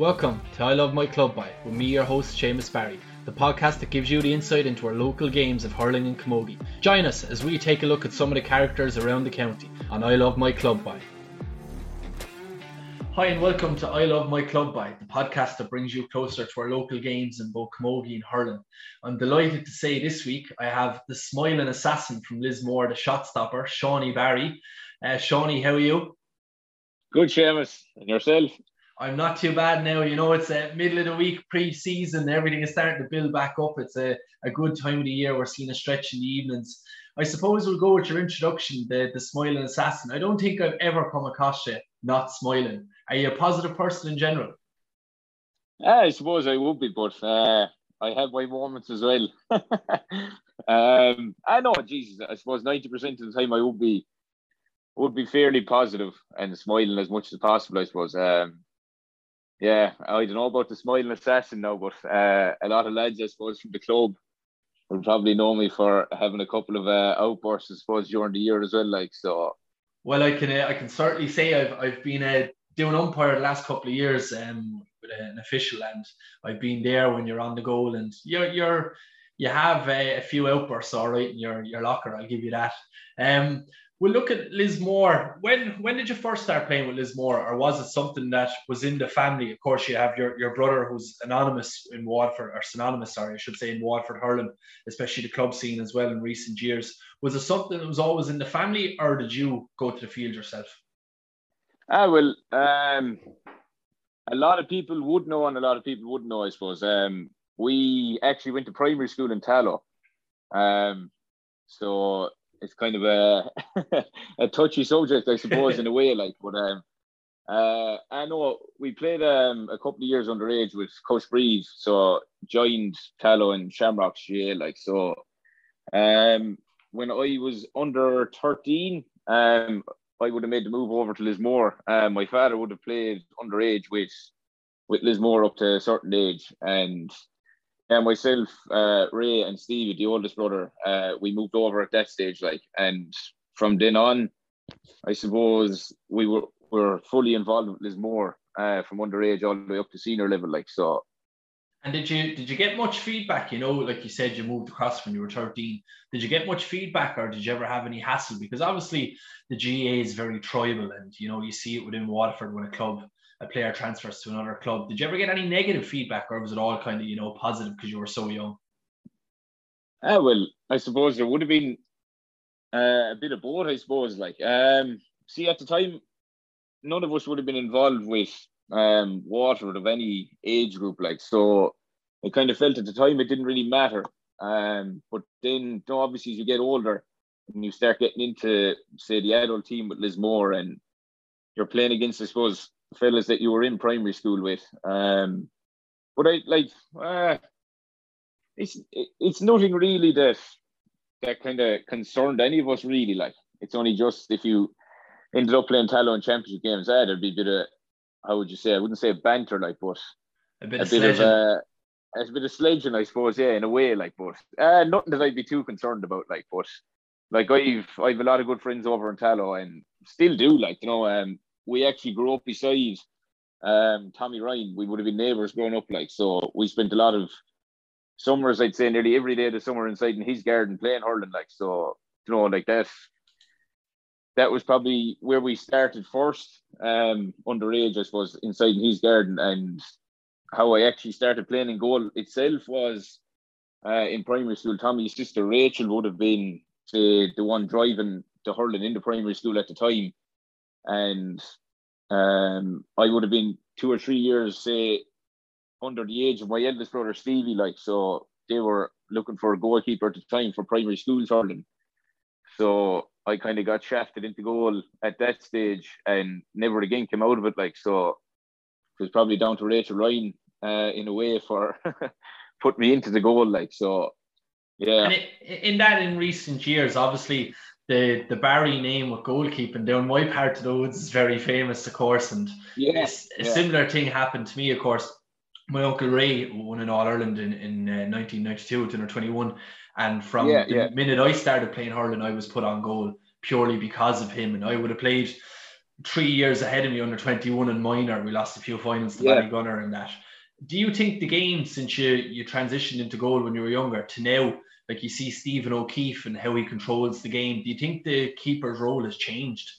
Welcome to I Love My Club by with me, your host Seamus Barry, the podcast that gives you the insight into our local games of hurling and camogie. Join us as we take a look at some of the characters around the county on I Love My Club by. Hi and welcome to I Love My Club by, the podcast that brings you closer to our local games in both camogie and hurling. I'm delighted to say this week I have the smiling assassin from Lismore, the shot stopper, Seanie Barry. Uh, Seanie, how are you? Good, Seamus. And yourself? I'm not too bad now. You know, it's a middle of the week, pre-season. Everything is starting to build back up. It's a, a good time of the year. We're seeing a stretch in the evenings. I suppose we'll go with your introduction, the, the smiling assassin. I don't think I've ever come across you not smiling. Are you a positive person in general? Yeah, I suppose I would be, but uh, I have my moments as well. um, I know, Jesus. I suppose ninety percent of the time I would be would be fairly positive and smiling as much as possible. I suppose. Um, yeah, I don't know about the smiling assassin now, but uh, a lot of lads, I suppose, from the club will probably know me for having a couple of uh, outbursts, I suppose, during the year as well. Like so. Well, I can uh, I can certainly say I've I've been uh, doing umpire the last couple of years um, with an official, and I've been there when you're on the goal, and you're you're you have a, a few outbursts all right in your your locker. I'll give you that. Um, we'll look at Lismore. When when did you first start playing with Lismore, or was it something that was in the family? Of course, you have your, your brother who's anonymous in Waterford, or synonymous, sorry, I should say, in Waterford hurling, especially the club scene as well in recent years. Was it something that was always in the family, or did you go to the field yourself? Ah, well, um, a lot of people would know, and a lot of people wouldn't know, I suppose. Um, we actually went to primary school in Tallow. Um, so it's kind of a a touchy subject, I suppose, in a way. Like, but um, uh, I know we played um a couple of years underage with Cois Bríde, so joined Tallow and Shamrocks GAA. Like, so um, when I was under thirteen, um, I would have made the move over to Lismore. Um, my father would have played underage with with Lismore up to a certain age, and yeah, myself, uh, Ray, and Stevie, the oldest brother, uh, we moved over at that stage, like, and from then on, I suppose we were were fully involved with Lismore uh, from underage all the way up to senior level, like so. And did you did you get much feedback? You know, like you said, you moved across when you were thirteen. Did you get much feedback, or did you ever have any hassle? Because obviously the GAA is very tribal, and you know you see it within Waterford when a club a player transfers to another club. Did you ever get any negative feedback, or was it all kind of you know positive because you were so young? Uh, well, I suppose there would have been uh, a bit of both. I suppose, like, um, see, at the time, none of us would have been involved with um of any age group, like, so I kind of felt at the time it didn't really matter. Um, but then, know, obviously, as you get older and you start getting into, say, the adult team with Lismore, and you're playing against, I suppose, fellas that you were in primary school with. Um, but I like uh, it's it's nothing really that that kind of concerned any of us really. Like it's only just if you ended up playing Tallow in championship games, ah, there'd be a bit of how would you say? I wouldn't say banter like, but a bit, a of, bit of uh, a bit of sledging, I suppose. Yeah, in a way, like, but uh, nothing that I'd be too concerned about. Like, but like I've I've a lot of good friends over in Tallow and still do. Like, you know, um, we actually grew up beside um, Tommy Ryan. We would have been neighbours growing up, like so. We spent a lot of summers, I'd say, nearly every day of the summer inside in his garden playing hurling, like so. You know, like that. That was probably where we started first, um, underage, I suppose, inside in his garden, and how I actually started playing in goal itself was uh, in primary school. Tommy's sister Rachel would have been say, the one driving the hurling in the primary school at the time and um, I would have been two or three years, say, under the age of my eldest brother Stevie. Like, so they were looking for a goalkeeper at the time for primary school hurling. So I kind of got shafted into goal at that stage, and never again came out of it. Like, so it was probably down to Rachel Ryan uh, in a way for put me into the goal. Like, so yeah. And it, in that, in recent years, obviously the the Barry name with goalkeeping down my part of the woods is very famous, of course. And yes, a yeah. similar thing happened to me, of course. My uncle Ray won in All Ireland in, in uh, 1992 to 21. And from yeah, the yeah. minute I started playing hurling, I was put on goal purely because of him. And I would have played three years ahead of me under 21 and minor. We lost a few finals to Yeah. Ballygunner and that. Do you think the game since you you transitioned into goal when you were younger to now, like you see Stephen O'Keeffe and how he controls the game, do you think the keeper's role has changed?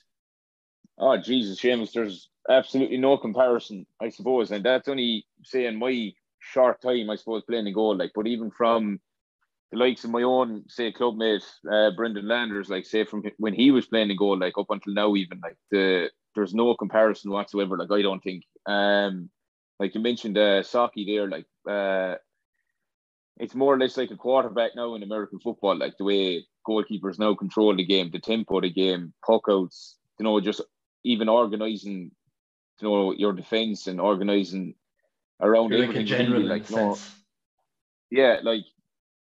Oh Jesus, Seamus, there's absolutely no comparison, I suppose, and that's only saying my short time, I suppose, playing a goal. Like, but even from the likes of my own, say, clubmate uh, Brendan Landers, like, say, from when he was playing a goal, like up until now, even like the there's no comparison whatsoever. Like, I don't think. Um, like you mentioned, uh, Socky there, like, uh, it's more or less like a quarterback now in American football. Like the way goalkeepers now control the game, the tempo of the game, puck outs, you know, just even organizing, you know, your defense and organizing around like a everything. general like, you know, yeah, like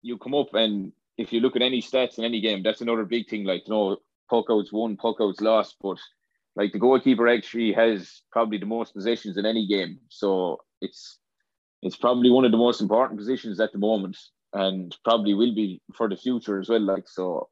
you come up and if you look at any stats in any game, that's another big thing. Like, you know, puck outs won, puck outs lost, but like the goalkeeper actually has probably the most possessions in any game. So it's it's probably one of the most important positions at the moment and probably will be for the future as well. Like so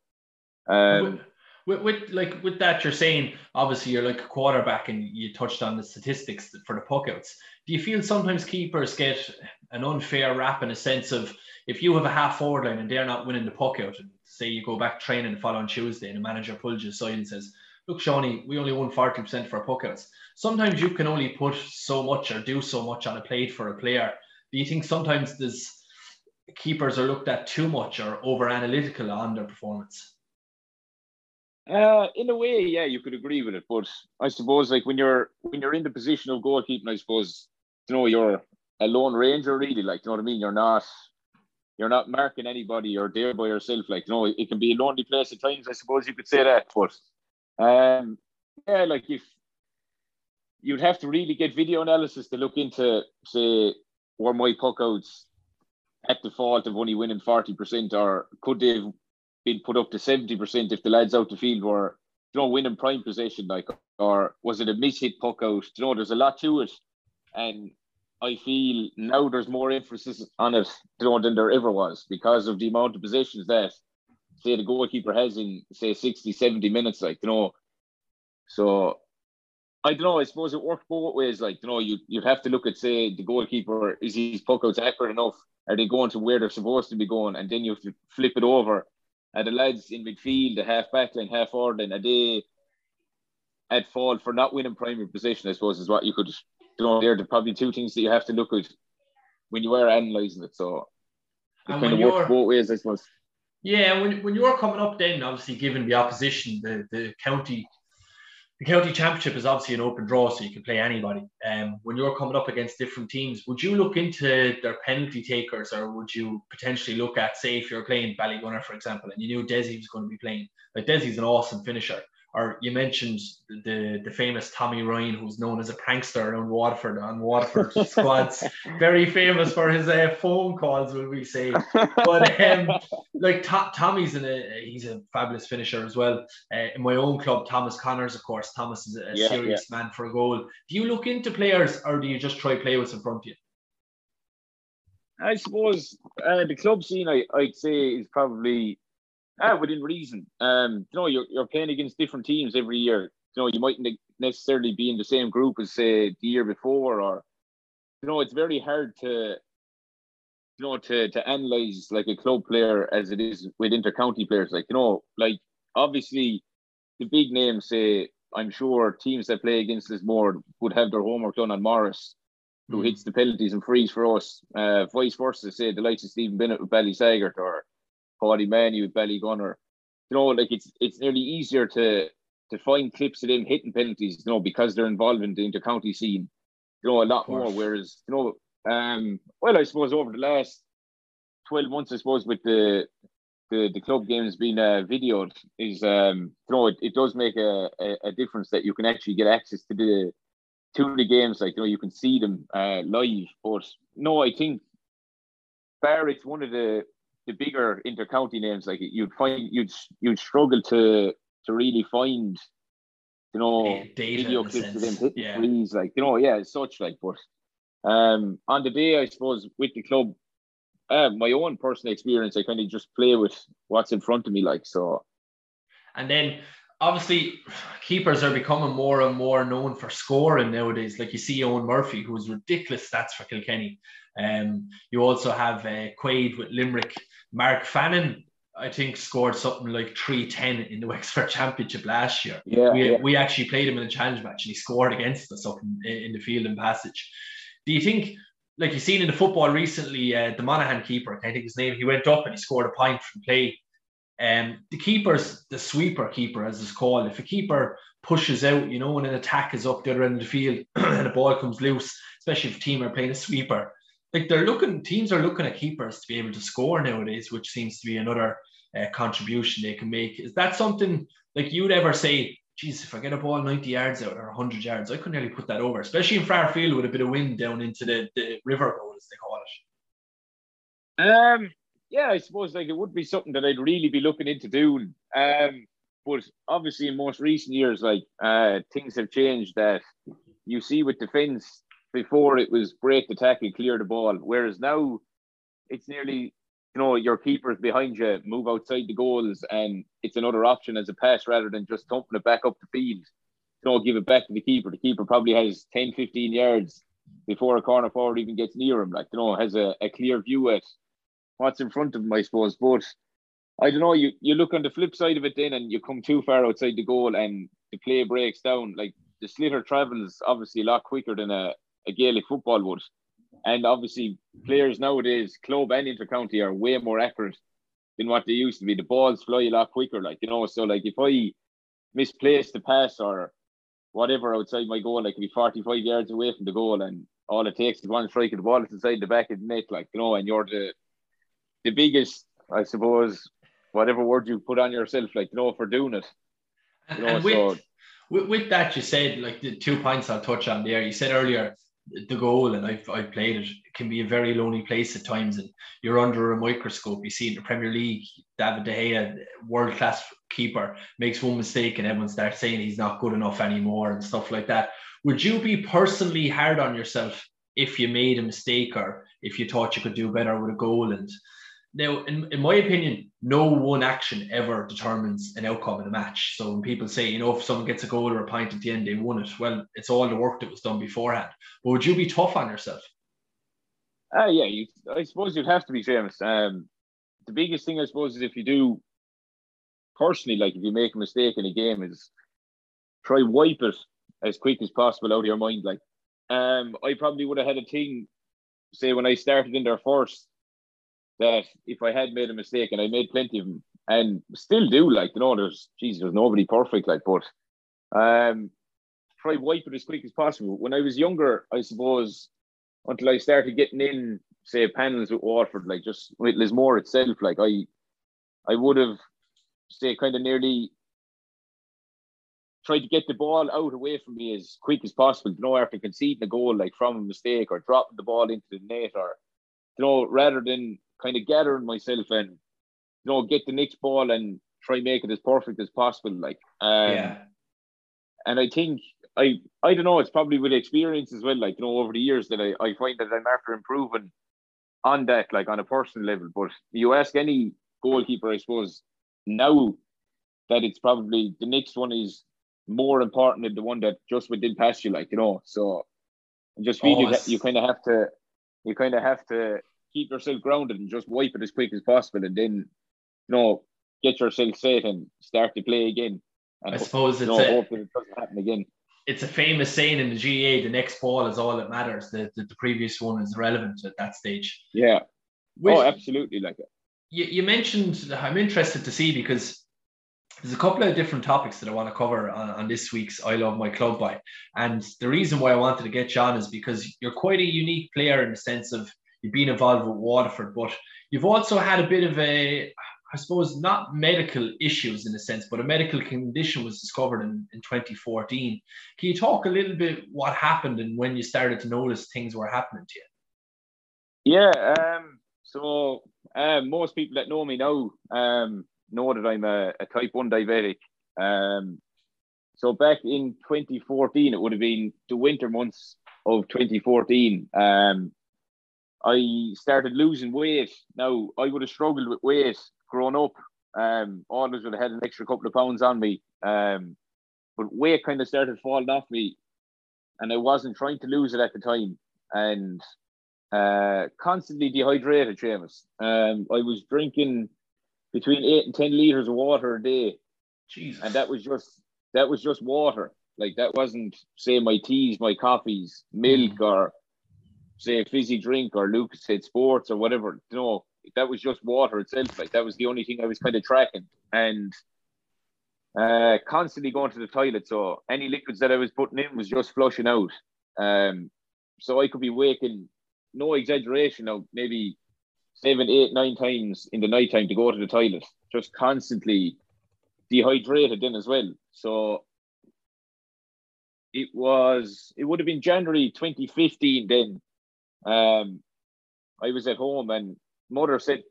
um with, with, like with that you're saying obviously you're like a quarterback and you touched on the statistics for the puck outs do you feel sometimes keepers get an unfair rap in a sense of if you have a half forward line and they're not winning the puck out and say you go back training the following Tuesday and the manager pulls you aside and says look Seanie we only won 40% for our puck outs sometimes you can only put so much or do so much on a plate for a player do you think sometimes there's keepers are looked at too much or over analytical on their performance Uh, in a way, yeah, you could agree with it, but I suppose like when you're when you're in the position of goalkeeping, I suppose you know you're a lone ranger, really. Like you know what I mean. You're not you're not marking anybody. You're there by yourself. Like you know, it can be a lonely place at times. I suppose you could say that, but um, yeah, like if you'd have to really get video analysis to look into, say, were my puck outs at the fault of only winning forty percent, or could they have been put up to 70% if the lads out the field were, you know, winning prime possession, like, or was it a miss-hit puck out? You know, there's a lot to it. And I feel now there's more emphasis on it, you know, than there ever was because of the amount of possessions that, say, the goalkeeper has in, say, 60, 70 minutes, like, you know. So, I don't know, I suppose it worked both ways. Like, you know, you, you'd have to look at, say, the goalkeeper, is his puck outs accurate enough? Are they going to where they're supposed to be going? And then you have to flip it over and the lads in midfield, the half back line, half forward line, are they at fault for not winning primary position? I suppose is what you could, you know, there are probably two things that you have to look at when you are analysing it. So it And kind of works both ways, I suppose. Yeah, when, when you're coming up, then obviously given the opposition, the, the county, the county championship is obviously an open draw, so you can play anybody. Um, when you're coming up against different teams, would you look into their penalty takers, or would you potentially look at, say, if you're playing Ballygunner, for example, and you knew Desi was going to be playing, like Desi's an awesome finisher. Or you mentioned the the famous Tommy Ryan, who's known as a prankster around Waterford on Waterford squads, very famous for his uh, phone calls, would we say? But um, like To- Tommy's in a he's a fabulous finisher as well. Uh, in my own club, Thomas Connors, of course, Thomas is a Yeah, serious man for a goal. Do you look into players or do you just try play what's in front of you? I suppose uh, the club scene, I, I'd say, is probably uh, within reason. Um, you know, you're, you're playing against different teams every year. You know, you mightn't necessarily be in the same group as, say, the year before, or, you know, it's very hard to, you know, to, to analyze like a club player as it is with intercounty players. Like, you know, like obviously the big names, say, I'm sure teams that play against us more would have their homework done on Maurice who Mm. hits the penalties and frees for us. Uh, vice versa, say the likes of Stephen Bennett with Ballysaggart or Pauric Mahony with Ballygunner. You know, like it's it's nearly easier to to find clips of them hitting penalties, you know, because they're involved in the intercounty scene, you know, a lot more. Whereas, you know, um, well, I suppose over the last twelve months, I suppose with the the, the club games being uh, videoed is um you know it, it does make a, a, a difference that you can actually get access to the to the games like you know you can see them uh, live but no I think Barrett's one of the the bigger intercounty names like you'd find you'd you'd struggle to to really find you know Da- data video clips of them hitting yeah. threes like you know yeah as such like but um on the day I suppose with the club uh, my own personal experience I kind of just play with what's in front of me like so And then obviously keepers are becoming more and more known for scoring nowadays. Like you see Eoin Murphy, who has ridiculous stats for Kilkenny. Um, you also have uh, Quaid with Limerick. Mark Fanning, I think, scored something like 310 in the Wexford Championship last year. Yeah we, yeah. we actually played him in a challenge match and he scored against us up in, in the field and passage. Do you think, like you've seen in the football recently, uh, the Monaghan keeper, I think his name, he went up and he scored a point from play um, the keeper's the sweeper keeper, as it's called. If a keeper pushes out, you know, when an attack is up the other end of the field and a ball comes loose, especially if a team are playing a sweeper, like they're looking, teams are looking at keepers to be able to score nowadays, which seems to be another uh, contribution they can make. Is that something like you'd ever say, geez, if I get a ball 90 yards out or 100 yards, I couldn't really put that over, especially in far field with a bit of wind down into the, the river goal, as they call it? Um, yeah, I suppose like it would be something that I'd really be looking into doing. Um, but obviously in most recent years, like uh, things have changed that you see with defence before it was break the tackle, clear the ball, whereas now it's nearly you know your keepers behind you move outside the goals and it's another option as a pass rather than just thumping it back up the field. You know, give it back to the keeper. The keeper probably has 10, 15 yards before a corner forward even gets near him. Like, you know, has a, a clear view at what's in front of him, I suppose. But I don't know, you, you look on the flip side of it then and you come too far outside the goal and the play breaks down. Like the sliotar travels obviously a lot quicker than a, a Gaelic football would. And obviously players nowadays, club and intercounty, are way more accurate than what they used to be. The balls fly a lot quicker, like you know. So like if I misplace the pass or whatever outside my goal, like be 45 yards away from the goal and all it takes is one strike of the ball, it's inside the back of the net, like you know, and you're the the biggest, I suppose, whatever word you put on yourself, like you know, for doing it. You know, and with, so, with, with that, you said like the two points I'll touch on there. You said earlier the goal, and I've I've played it. It can be a very lonely place at times, and you're under a microscope. You see in the Premier League, David De Gea, world class keeper, makes one mistake, and everyone starts saying he's not good enough anymore and stuff like that. Would you be personally hard on yourself if you made a mistake or if you thought you could do better with a goal and now, in, in my opinion, no one action ever determines an outcome in a match. So when people say, you know, if someone gets a goal or a point at the end, they won it. Well, it's all the work that was done beforehand. But would you be tough on yourself? Uh, yeah, you, I suppose you'd have to be, James. Um, the biggest thing, I suppose, is if you do personally, like if you make a mistake in a game, is try wipe it as quick as possible out of your mind. Like, um, I probably would have had a team say, when I started in there first, that if I had made a mistake, and I made plenty of them, and still do, like you know, there's geez, there's nobody perfect, like, but um, try wipe it as quick as possible. When I was younger, I suppose, until I started getting in, say, panels with Waterford, like just with Lismore itself, like I, I would have, say, kind of nearly tried to get the ball out away from me as quick as possible. You know, after conceding a goal, like from a mistake or dropping the ball into the net, or you know, rather than kind of gathering myself and you know get the next ball and try make it as perfect as possible. Like, um, yeah. And I think I I don't know. It's probably with experience as well. Like you know, over the years that I, I find that I'm after improving on that, like on a personal level. But you ask any goalkeeper, I suppose now that it's probably the next one is more important than the one that just within past you, like you know. So just feel oh, you, you kind of have to you kind of have to keep yourself grounded and just wipe it as quick as possible, and then you know get yourself set and start to play again. And I suppose it's know, a, hope that it doesn't happen again. It's a famous saying in the GAA: the next ball is all that matters. The the, the previous one is irrelevant at that stage. Yeah. Which, oh, absolutely, like it. You, you mentioned. I'm interested to see because there's a couple of different topics that I want to cover on, on, this week's I Love My Club by. And the reason why I wanted to get you on is because you're quite a unique player in the sense of you've been involved with Waterford, but you've also had a bit of a, I suppose, not medical issues in a sense, but a medical condition was discovered in, in 2014. Can you talk a little bit what happened and when you started to notice things were happening to you? Yeah, um, so um, most people that know me now um, know that I'm a, a type 1 diabetic. Um, so back in 2014, it would have been the winter months of 2014. Um, I started losing weight. Now I would have struggled with weight growing up. Um, always would have had an extra couple of pounds on me Um, but weight kind of started falling off me, and I wasn't trying to lose it at the time, and uh, constantly dehydrated, Seamus. Um, I was drinking between eight and ten liters of water a day, Jesus. and that was just that was just water. Like that wasn't say my teas, my coffees, milk, Mm. or say fizzy drink or Lucozade sports or whatever. You know, that was just water itself. Like that was the only thing I was kind of tracking and uh, constantly going to the toilet. So any liquids that I was putting in was just flushing out. Um, so I could be waking, no exaggeration, now maybe seven, eight, nine times in the night time to go to the toilet, just constantly dehydrated then as well. So it was, it would have been January 2015 then. Um, I was at home and mother said,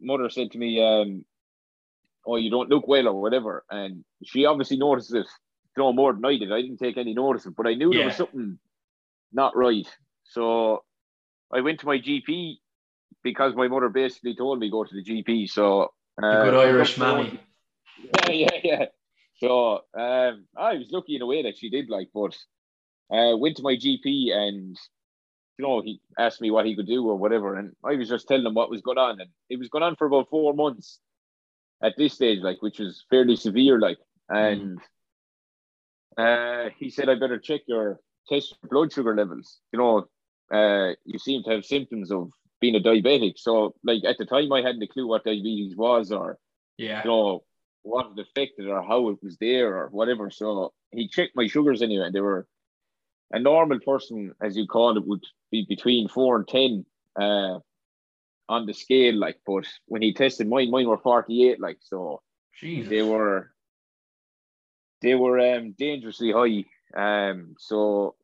mother said to me, um, oh, you don't look well or whatever. And she obviously noticed it no more than I did. I didn't take any notice of it, but I knew there was something not right. So I went to my GP because my mother basically told me go to the GP. So uh, good Irish mammy. yeah, yeah, yeah. So um, I was lucky in a way that she did like, but uh, went to my GP and you know he asked me what he could do or whatever, and I was just telling him what was going on, and it was going on for about four months at this stage, like which was fairly severe, like, and uh, he said I better check your test your blood sugar levels. You know, uh, you seem to have symptoms of being a diabetic. So, like at the time, I hadn't a clue what diabetes was or Yeah. you know, what it affected or how it was there or whatever. So he checked my sugars anyway, and they were a normal person, as you call it, would be between four and ten uh, on the scale. Like, but when he tested mine, mine were forty eight. Like, so Jesus. they were they were um, dangerously high. Um, so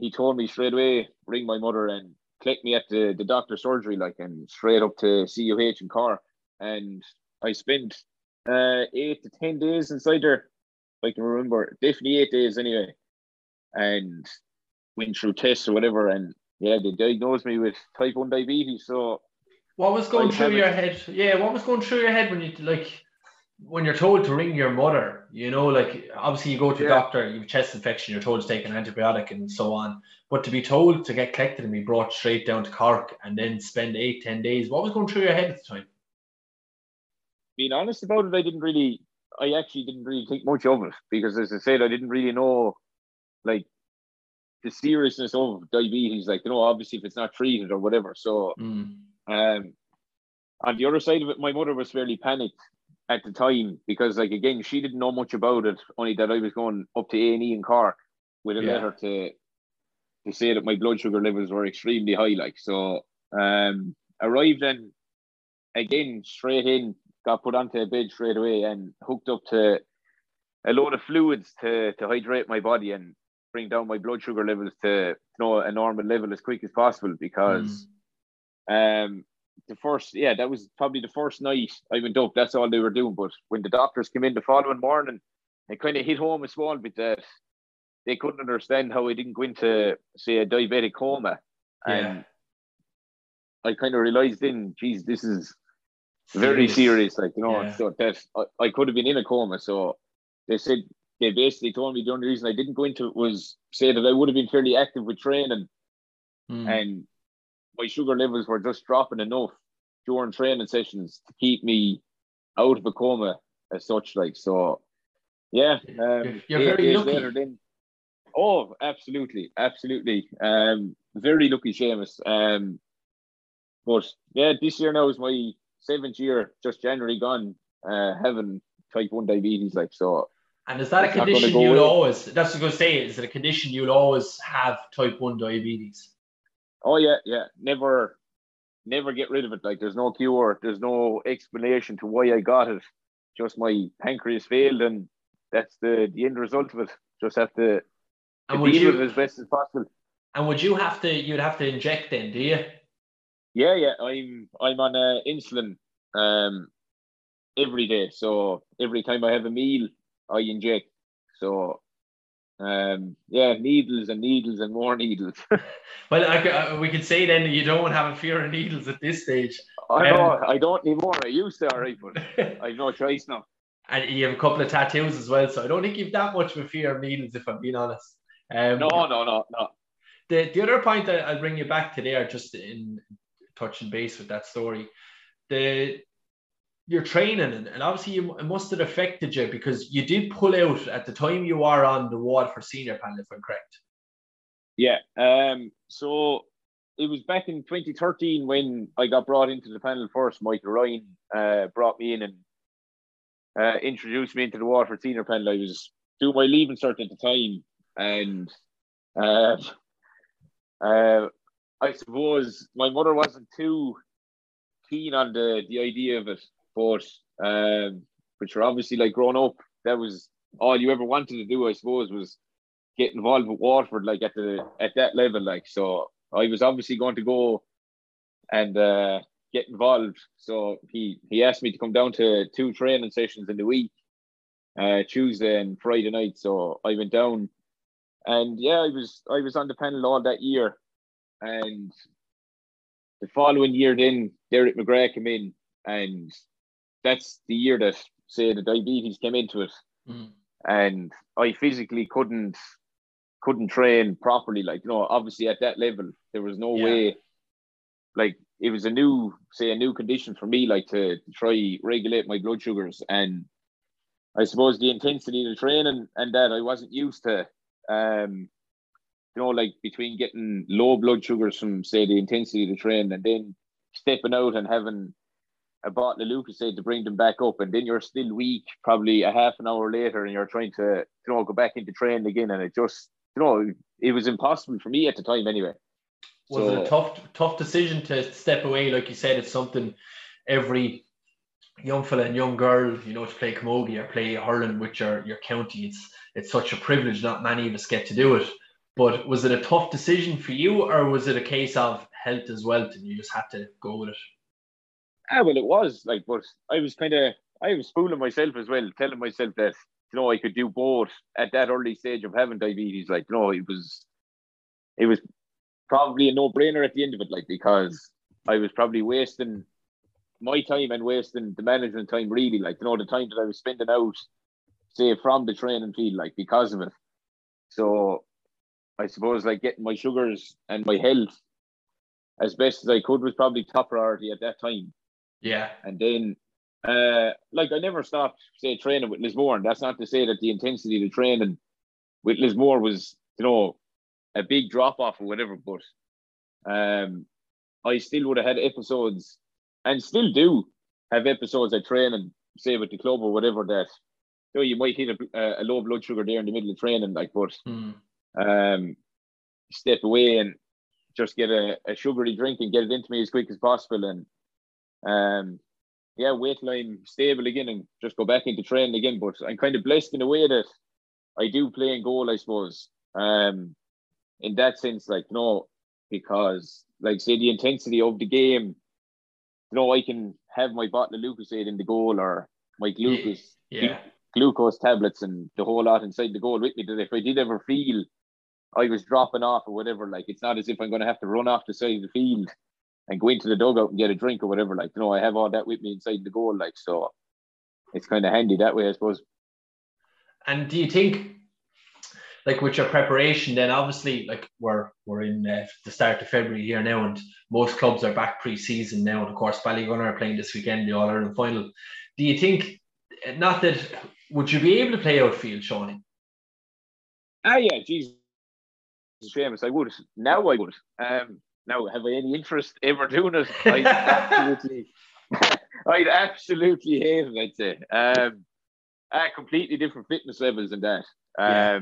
he told me straight away, ring my mother and collect me at the, the doctor's surgery, like, and straight up to CUH in Cork. And I spent uh, eight to ten days inside there. if I can remember, definitely eight days anyway. And went through tests or whatever, and yeah, they diagnosed me with type one diabetes. So What was going I through your head? Yeah, what was going through your head when you like when you're told to ring your mother? You know, like obviously you go to a Yeah. doctor, you have chest infection, you're told to take an antibiotic and so on. But to be told to get collected and be brought straight down to Cork and then spend eight, ten days, what was going through your head at the time? being honest about it, I didn't really, I actually didn't really think much of it because, as I said, I didn't really know like the seriousness of diabetes. Like, you know, obviously if it's not treated or whatever. So, Mm. um, on the other side of it, my mother was fairly panicked at the time because, like, again, she didn't know much about it, only that I was going up to A and E in Cork with a Yeah. letter to to say that my blood sugar levels were extremely high. Like, so, um, arrived and again straight in, got put onto a bed straight away and hooked up to a load of fluids to to hydrate my body and bring down my blood sugar levels to you know a normal level as quick as possible because um the first yeah that was probably the first night I went up that's all they were doing but when the doctors came in the following morning it kind of hit home a small bit that they couldn't understand how I didn't go into say a diabetic coma Yeah. and I kind of realized then geez this is very Serious. serious like you know Yeah. so that I, I could have been in a coma so they said they basically told me the only reason I didn't go into it was say that I would have been fairly active with training Mm. and my sugar levels were just dropping enough during training sessions to keep me out of a coma as such like so yeah um, You're- you're very lucky. then oh absolutely absolutely um very lucky Seamus um but yeah this year now is my seventh year just January gone uh having type 1 diabetes like so And is that a It's gonna condition you'll always? That's what I was going to say. Is it a condition you'll always have type one diabetes? Oh yeah, yeah. Never, never get rid of it. Like there's no cure. There's no explanation to why I got it. Just my pancreas failed, and that's the the end result of it. Just have to, And would you? it as best as possible. And would you have to? You'd have to inject then, do you? Yeah, yeah. I'm I'm on uh, insulin um every day. So every time I have a meal, I inject. So um yeah, needles and needles and more needles. Well, I, uh, we could say then you don't have a fear of needles at this stage. I Um, know I don't need more. I used to, alright, but I've no choice now. And you have a couple of tattoos as well, so I don't think you've that much of a fear of needles, if I'm being honest. Um, no, no, no, no. The, the other point that I'll bring you back to there, just in touching base with that story, the your training and, and obviously you, it must have affected you because you did pull out at the time you are on the ward for senior panel, if I'm correct. Yeah. Um. So it was back in 2013 when I got brought into the panel first. Michael Ryan uh, brought me in and uh, introduced me into the Waterford senior panel. I was doing my leaving cert at the time, and uh, uh, I suppose my mother wasn't too keen on the the idea of it, but um, which were obviously like growing up, that was all you ever wanted to do, I suppose, was get involved with Waterford, like at the at that level, like so. I was obviously going to go and uh, get involved. So he he asked me to come down to two training sessions in the week, uh, Tuesday and Friday night. So I went down, and yeah, I was I was on the panel all that year, and the following year, then Derek McGrath came in, and that's the year that say the diabetes came into it, mm. and I physically couldn't couldn't train properly. Like you know, obviously at that level, there was no yeah. way. Like it was a new, say, a new condition for me, like to, to try regulate my blood sugars, and I suppose the intensity of the training and that I wasn't used to. Um, you know, like between getting low blood sugars from say the intensity of the train and then stepping out and having a bottle of Lucozade to bring them back up, and then you're still weak, probably a half an hour later, and you're trying to you know go back into training again, and it just you know it was impossible for me at the time anyway. Was so, it a uh, tough tough decision to step away? Like you said, it's something every young fella and young girl, you know, to play camogie or play hurling with your your county. It's it's such a privilege. Not many of us get to do it. But was it a tough decision for you, or was it a case of health as well, and you just had to go with it? Ah, well, it was like, but I was kind of, I was fooling myself as well, telling myself that you know I could do both at that early stage of having diabetes. Like, you know, it was, it was probably a no brainer at the end of it, like because I was probably wasting my time and wasting the management time really, like you know, the time that I was spending out, say from the training field, like because of it. So I suppose like getting my sugars and my health as best as I could was probably top priority at that time. Yeah. And then uh like I never stopped say training with Lismore. That's not to say that the intensity of the training with Lismore was, you know, a big drop off or whatever, but um I still would have had episodes and still do have episodes at training, say with the club or whatever that you know, you might hit a, a low blood sugar there in the middle of training, like but mm um, step away and just get a, a sugary drink and get it into me as quick as possible. And um, yeah, wait line stable again and just go back into training again. But I'm kind of blessed in a way that I do play in goal, I suppose. Um, in that sense, like no, because like say the intensity of the game, you know, I can have my bottle of Lucozade in the goal or my glucose, yeah. glucose tablets and the whole lot inside the goal with me. That if I did ever feel I was dropping off or whatever. Like it's not as if I'm going to have to run off the side of the field and go into the dugout and get a drink or whatever. Like you know, I have all that with me inside the goal. Like so, it's kind of handy that way, I suppose. And do you think, like with your preparation, then obviously, like we're we're in uh, the start of February here now, and most clubs are back pre-season now, and of course, Ballygunner are playing this weekend the All Ireland final. Do you think, not that, would you be able to play outfield, Sean? Ah, yeah, geez, Seamus, I would. Now I would. Um, now, have I any interest ever doing it? I'd absolutely, I'd absolutely hate it. I'd say. Um, at completely different fitness levels than that. Um, yeah.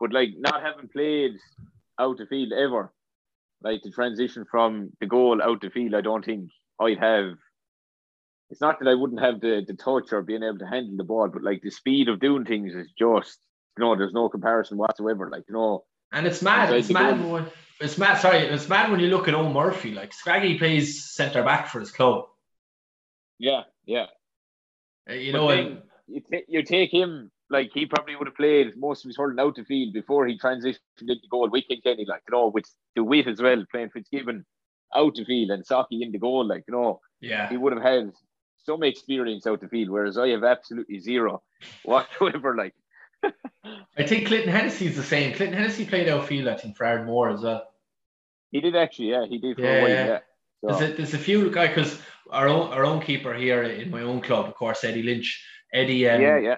but like not having played out the field ever, like the transition from the goal out the field, I don't think I'd have. It's not that I wouldn't have the, the touch or being able to handle the ball, but like the speed of doing things is just, you know, there's no comparison whatsoever. Like, you know, and it's mad. It's mad. When, it's mad. Sorry, it's mad when you look at Eoin Murphy. Like Scraggy plays centre back for his club. Yeah, yeah. Uh, you know, then, you, t- you take him like he probably would have played most of his hurling out the field before he transitioned into goal with Kenny, like you know, with the wit as well, playing Fitzgibbon out the field and Socky in the goal, like you know, yeah, he would have had some experience out the field, whereas I have absolutely zero whatsoever. Like, I think Clinton Hennessy's the same. Clinton Hennessy played outfield, I think, for Ardmore as well. He did actually, yeah, he did for yeah, a while, yeah. So. There's, a, there's a few guys because our own our own keeper here in my own club, of course, Eddie Lynch. Eddie, um, yeah, yeah.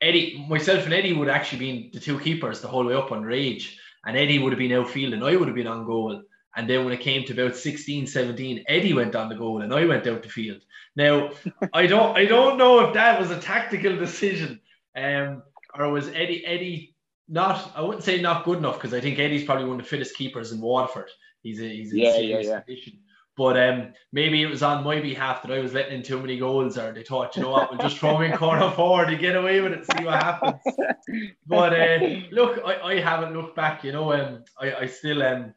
Eddie, myself and Eddie would actually been the two keepers the whole way up on rage, and Eddie would have been outfield and I would have been on goal. And then when it came to about 16, 17, Eddie went on the goal and I went out the field. Now, I don't I don't know if that was a tactical decision um, or was Eddie Eddie not I wouldn't say not good enough because I think Eddie's probably one of the fittest keepers in Waterford. He's a, he's in yeah, serious yeah, yeah. condition. But um, maybe it was on my behalf that I was letting in too many goals, or they thought, you know what, we'll just throw in corner forward to get away with it, see what happens. But uh, look, I, I haven't looked back. You know, um, I, I still um,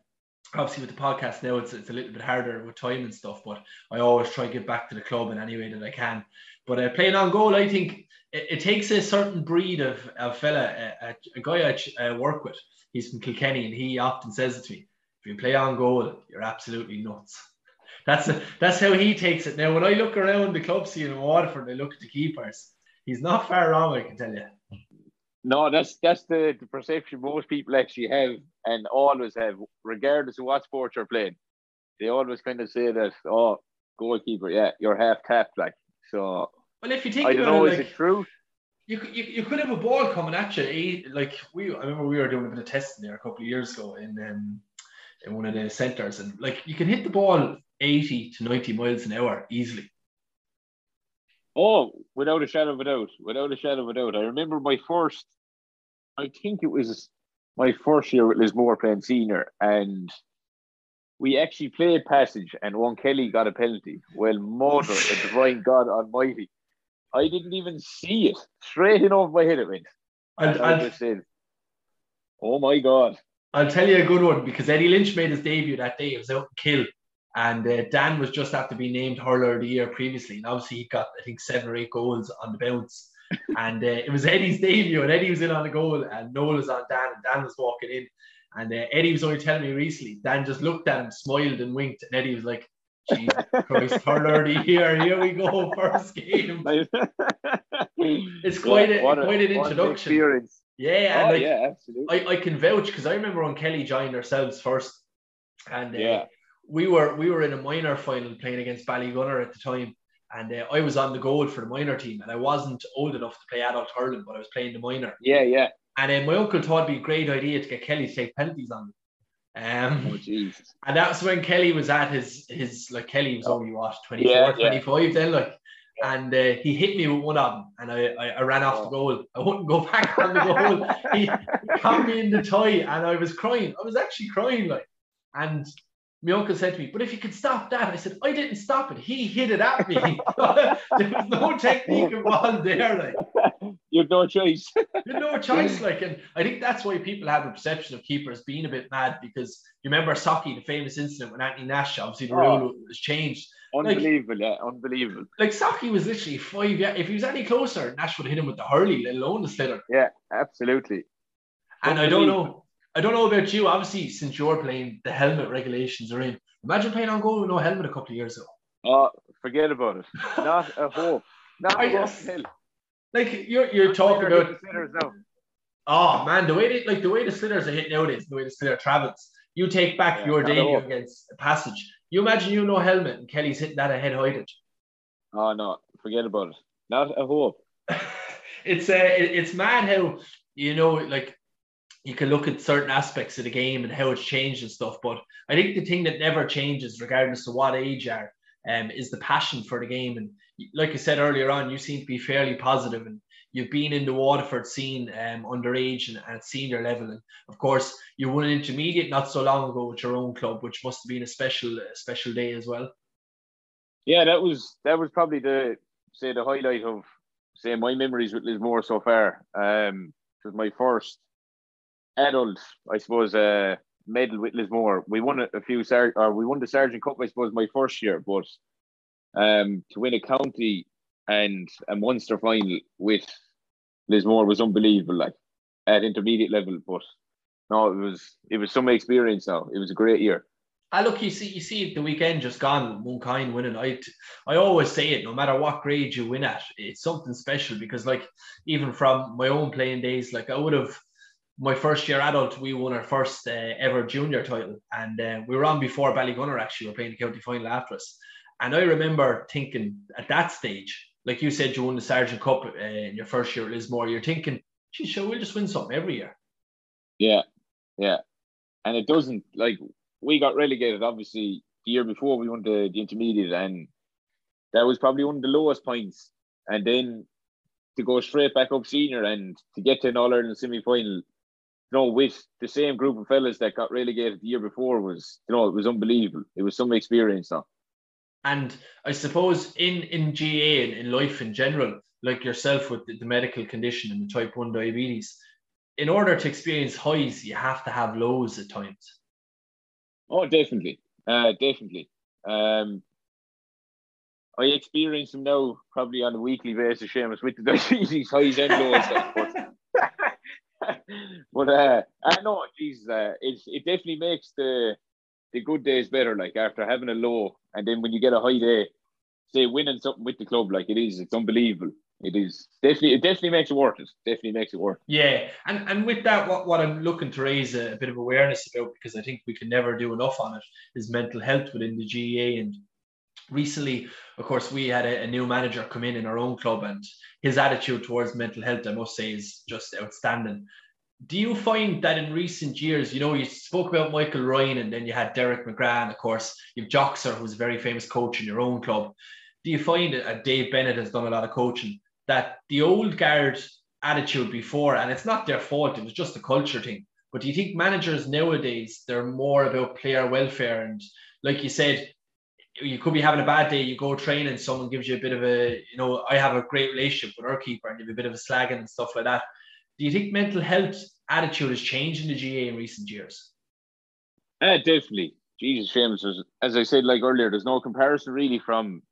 obviously with the podcast now, it's it's a little bit harder with time and stuff. But I always try to get back to the club in any way that I can. But uh, playing on goal, I think it, it, takes a certain breed of, of fella, a, a, guy I uh, work with. He's from Kilkenny, and he often says it to me: "If you play on goal, you're absolutely nuts." That's that's how he takes it. Now, when I look around the club scene in Waterford, I look at the keepers. He's not far wrong, I can tell you. No, that's that's the, the perception most people actually have and always have, regardless of what sport you're playing. They always kind of say that, oh, goalkeeper, yeah, you're half tapped, like so. Well, if you think I don't know, it, is it true? You, you, you could have a ball coming at you. Like we, I remember we were doing a bit of testing there a couple of years ago in um, in one of the centres, and like you can hit the ball 80 to 90 miles an hour easily. Oh, without a shadow of a doubt. Without a shadow of a doubt. I remember my first, I think it was my first year with Lismore playing senior, and we actually played passage, and one Kelly got a penalty. Well, mother the divine God Almighty. I didn't even see it. Straight in over my head it went. And, and I just said, Oh my God. I'll tell you a good one because Eddie Lynch made his debut that day. It was out in Kill and uh, Dan was just after being named hurler of the year previously. And obviously, he got, I think, seven or eight goals on the bounce. and uh, it was Eddie's debut, and Eddie was in on the goal, and Noel was on Dan, and Dan was walking in. And uh, Eddie was only telling me recently, Dan just looked at him, smiled, and winked. And Eddie was like, Jesus Christ, of the year, here we go, first game. it's quite, a, quite an introduction. Experience. Yeah, oh, like, yeah, absolutely. I, I can vouch because I remember when Kelly joined ourselves first. And uh, yeah we were we were in a minor final playing against Ballygunner at the time, and uh, I was on the goal for the minor team, and I wasn't old enough to play adult hurling, but I was playing the minor. Yeah, yeah. And then uh, my uncle thought it'd be a great idea to get Kelly to take penalties on me. Um, oh. And that's when Kelly was at his his like Kelly was only what 24, yeah, 25 yeah. then like. And uh, he hit me with one of them, and I, I, I ran off oh. the goal. I wouldn't go back on the goal. he, he caught me in the tie, and I was crying. I was actually crying, like. And my uncle said to me, but if you could stop that, I said, I didn't stop it. He hit it at me. there was no technique involved there. Like you had no choice. you had no choice. Like, and I think that's why people have a perception of keepers being a bit mad because you remember Socky, the famous incident when Anthony Nash, obviously the oh, rule was changed. Unbelievable, like, yeah, unbelievable. Like Socky was literally five. Yeah, if he was any closer, Nash would hit him with the hurley, let alone the sliotar. Yeah, absolutely. And I don't know I don't know about you. Obviously, since you're playing, the helmet regulations are in. Imagine playing on goal with no helmet a couple of years ago. Oh, forget about it. Not a hope. Not a hope. Like you're you're talking about. Oh man, the way they like the way the sliotars are hit nowadays, the way the sliotar travels. You take back yeah, your debut against passage. You imagine you no helmet and Kelly's hitting that ahead heighted. Oh no, forget about it. Not a hope. it's uh, it's mad how you know like you can look at certain aspects of the game and how it's changed and stuff. But I think the thing that never changes, regardless of what age you are, um, is the passion for the game. And like I said earlier on, you seem to be fairly positive and you've been in the Waterford scene um, underage and at senior level. And of course, you won an intermediate not so long ago with your own club, which must have been a special, a special day as well. Yeah, that was that was probably the say the highlight of say my memories with Lismore so far. Um, it was my first adult, I suppose, uh, medal with Lismore. We won a, few sar- or we won the Sergeant Cup, I suppose, my first year, but um, to win a county and a Munster final with Lismore was unbelievable, like at intermediate level. But no, it was it was some experience. Now it was a great year. I look, you see, you see the weekend just gone, Mooncoin winning. I, I always say it, no matter what grade you win at, it's something special because, like, even from my own playing days, like I would have my first year adult, we won our first uh, ever junior title, and uh, we were on before Ballygunner. Actually, we were playing the county final after us, and I remember thinking at that stage, like you said, you won the Sergeant Cup uh, in your first year at Lismore. You're thinking, "Gee, sure, we'll just win something every year." Yeah, yeah, and it doesn't like we got relegated. Obviously, the year before we won the, the intermediate, and that was probably one of the lowest points. And then to go straight back up senior and to get to an All Ireland semi final you know, with the same group of fellas that got relegated the year before was, you know, it was unbelievable. It was some experience now. And I suppose in in GAA and in life in general, like yourself with the, the medical condition and the type one diabetes, in order to experience highs, you have to have lows at times. Oh, definitely, uh, definitely. Um, I experience them now probably on a weekly basis, Seamus, with the diabetes highs and lows. but uh, I know, geez, uh, it definitely makes the the good days better. Like after having a low, and then when you get a high day, say winning something with the club, like it is, it's unbelievable. It is definitely, it definitely makes it worth it. Definitely makes it worth. It. Yeah, and and with that, what, what I'm looking to raise a, a bit of awareness about because I think we can never do enough on it is mental health within the GAA and recently, of course, we had a, a, new manager come in in our own club, and his attitude towards mental health, I must say, is just outstanding. Do you find that in recent years, you know, you spoke about Michael Ryan, and then you had Derek McGrath, and of course, you've Joxer, who's a very famous coach in your own club. Do you find that uh, Dave Bennett has done a lot of coaching that the old guard attitude before, and it's not their fault, it was just a culture thing. But do you think managers nowadays they're more about player welfare and like you said, you could be having a bad day, you go training, someone gives you a bit of a, you know, I have a great relationship with our keeper and you have a bit of a slagging and stuff like that. Do you think mental health attitude has changed in the GAA in recent years? Uh, definitely. Jesus, Seamus, as I said like earlier, there's no comparison really from,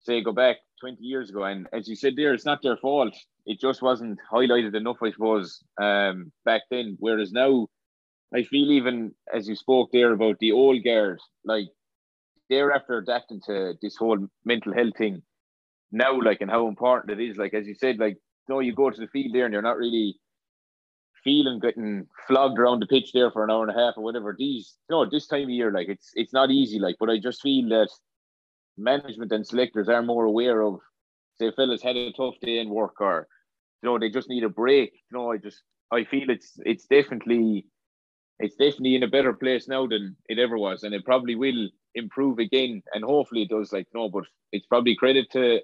say, go back 20 years ago. And as you said there, it's not their fault. It just wasn't highlighted enough, I suppose, um, back then. Whereas now, I feel even as you spoke there about the old guard, like they're after adapting to this whole mental health thing now, like, and how important it is. Like, as you said, like, you know, you go to the field there and you're not really feeling getting flogged around the pitch there for an hour and a half or whatever. These, you know, this time of year, like, it's it's not easy, like, but I just feel that management and selectors are more aware of, say, fellas had a tough day in work or, you know, they just need a break. You know, I just, I feel it's it's definitely it's definitely in a better place now than it ever was, and it probably will improve again, and hopefully it does. Like no, but it's probably credit to,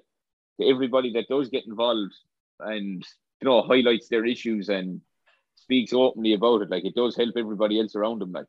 to everybody that does get involved and you know highlights their issues and speaks openly about it. Like it does help everybody else around them. Like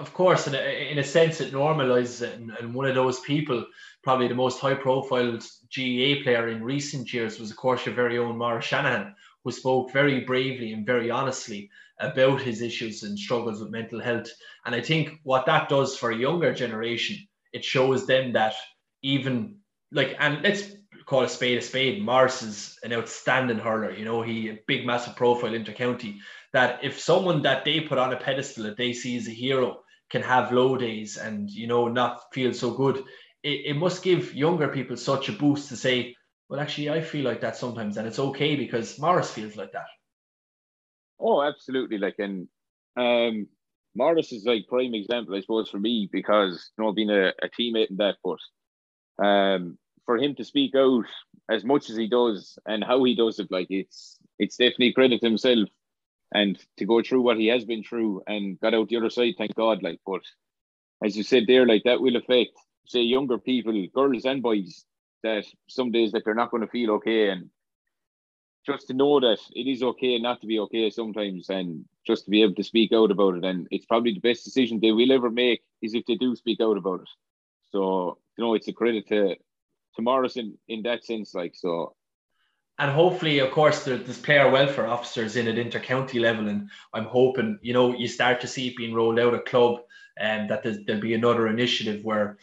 of course, in a, in a sense, it normalizes it. And, and, one of those people, probably the most high profile GAA player in recent years, was, of course, your very own Maurice Shanahan, who spoke very bravely and very honestly about his issues and struggles with mental health. And I think what that does for a younger generation, it shows them that even like, and let's call a spade a spade. Maurice is an outstanding hurler. You know, he a big, massive profile inter county. That if someone that they put on a pedestal that they see as a hero can have low days and you know not feel so good, it, it must give younger people such a boost to say, well, actually, I feel like that sometimes, and it's okay because Maurice feels like that. Oh, absolutely. Like, and um, Maurice is like prime example, I suppose, for me because you know being a, a teammate in that, but um, for him to speak out as much as he does and how he does it, like it's it's definitely credit himself and to go through what he has been through and got out the other side, thank God. Like, but as you said there, like that will affect say younger people, girls and boys, that some days that they're not going to feel okay and just to know that it is okay not to be okay sometimes and just to be able to speak out about it. And it's probably the best decision they will ever make is if they do speak out about it. So you know it's a credit to to Maurice in, that sense like so. And hopefully of course there's player welfare officers in at inter-county level. And i'm hoping you know you start to see it being rolled out at club and that there'll be another initiative where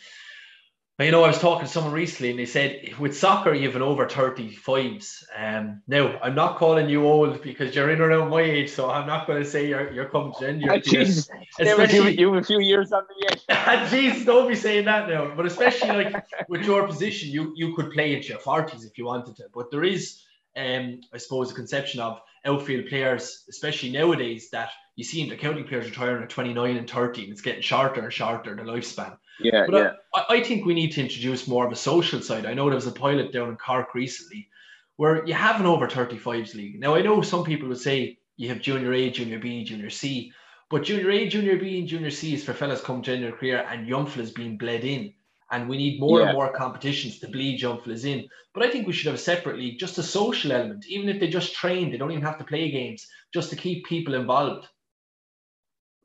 You know, I was talking to someone recently and they said with soccer, you have an over thirty 35s. Um, now, I'm not calling you old because you're in around my age, so I'm not going to say you're, you're coming to end your years. Especially you, a few years on the edge. Jeez, don't be saying that now. But especially like with your position, you, you could play into your 40s if you wanted to. But there is, um, I suppose, a conception of outfield players, especially nowadays, that you see in the county players retiring at 29 and 30, and it's getting shorter and shorter, the lifespan. Yeah, but yeah. I, I think we need to introduce more of a social side. I know there was a pilot down in Cork recently where you have an over 35s league. Now, I know some people would say you have junior A, junior B, junior C, but junior A, junior B, and junior C is for fellas come to their career, and young fellas being bled in. And we need more yeah. and more competitions to bleed young fellas in. But I think we should have a separate league, just a social element. Even if they just train, they don't even have to play games, just to keep people involved.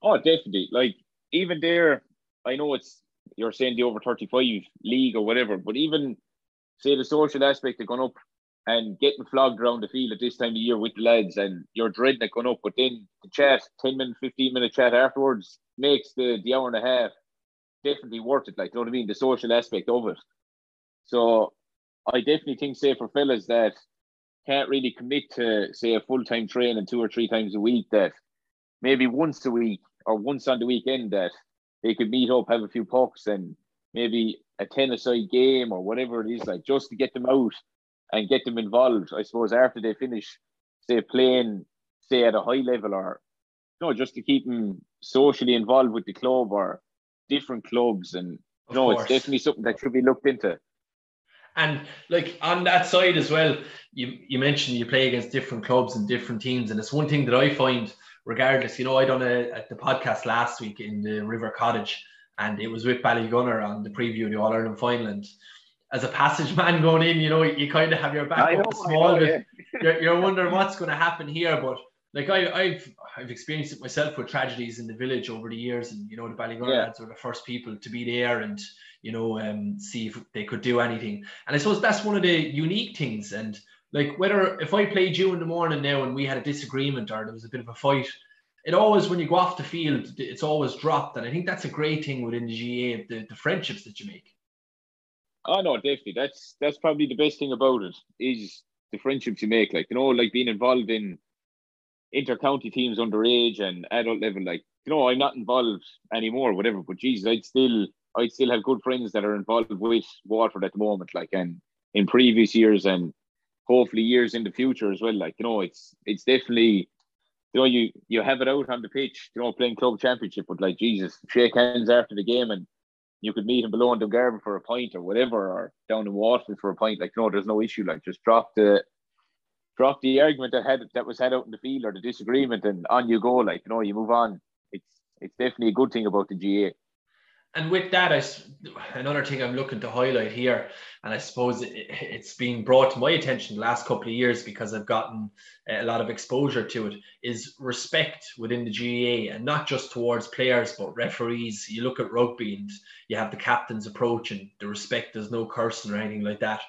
Oh, definitely. Like even there, I know it's you're saying the over 35 league or whatever, but even say the social aspect of going up and getting flogged around the field at this time of year with the lads and you're dreading it going up, but then the chat, 10 minute, 15 minute chat afterwards makes the, the hour and a half definitely worth it. Like, you know what I mean? The social aspect of it. So I definitely think, say, for fellas that can't really commit to, say, a full time training two or three times a week, that maybe once a week or once on the weekend that they could meet up, have a few pucks, and maybe a ten-a-side game or whatever it is, like just to get them out and get them involved. I suppose after they finish, say playing, say at a high level, or no, just to keep them socially involved with the club or different clubs, and of no, course. it's definitely something that should be looked into. And like on that side as well, you you mentioned you play against different clubs and different teams, and it's one thing that I find regardless, you know, I done a, a, the podcast last week in the River Cottage, and it was with Ballygunner on the preview of the All Ireland final. And as a passage man going in, you know, you kind of have your back up small bit. Yeah. You're, you're wondering what's going to happen here, but like I, have I've experienced it myself with tragedies in the village over the years, and you know the Ballygunner yeah. lads were the first people to be there and you know um, see if they could do anything. And I suppose that's one of the unique things. And like whether if I played you in the morning now and we had a disagreement or there was a bit of a fight, it always when you go off the field, it's always dropped. And I think that's a great thing within the GAA, the, the friendships that you make. Oh no, definitely. That's that's probably the best thing about it is the friendships you make. Like, you know, like being involved in inter-county teams underage and adult level, like, you know, I'm not involved anymore, whatever. But Jesus, I'd still I'd still have good friends that are involved with Waterford at the moment, like and in previous years and hopefully years in the future as well. Like, you know, it's it's definitely you know, you you have it out on the pitch, you know, playing club championship, but like Jesus, shake hands after the game and you could meet him below in Dungarvan for a pint or whatever, or down in Waterford for a pint. Like, no, there's no issue. Like, just drop the drop the argument that had that was had out in the field or the disagreement, and on you go. Like, you know, you move on. It's it's definitely a good thing about the GAA and with that, I, another thing I'm looking to highlight here, and I suppose it, it's been brought to my attention the last couple of years because I've gotten eh, a lot of exposure to it, is respect within the GAA, and not just towards players but referees. You look at rugby and you have the captain's approach and the respect. There's no cursing or anything like that.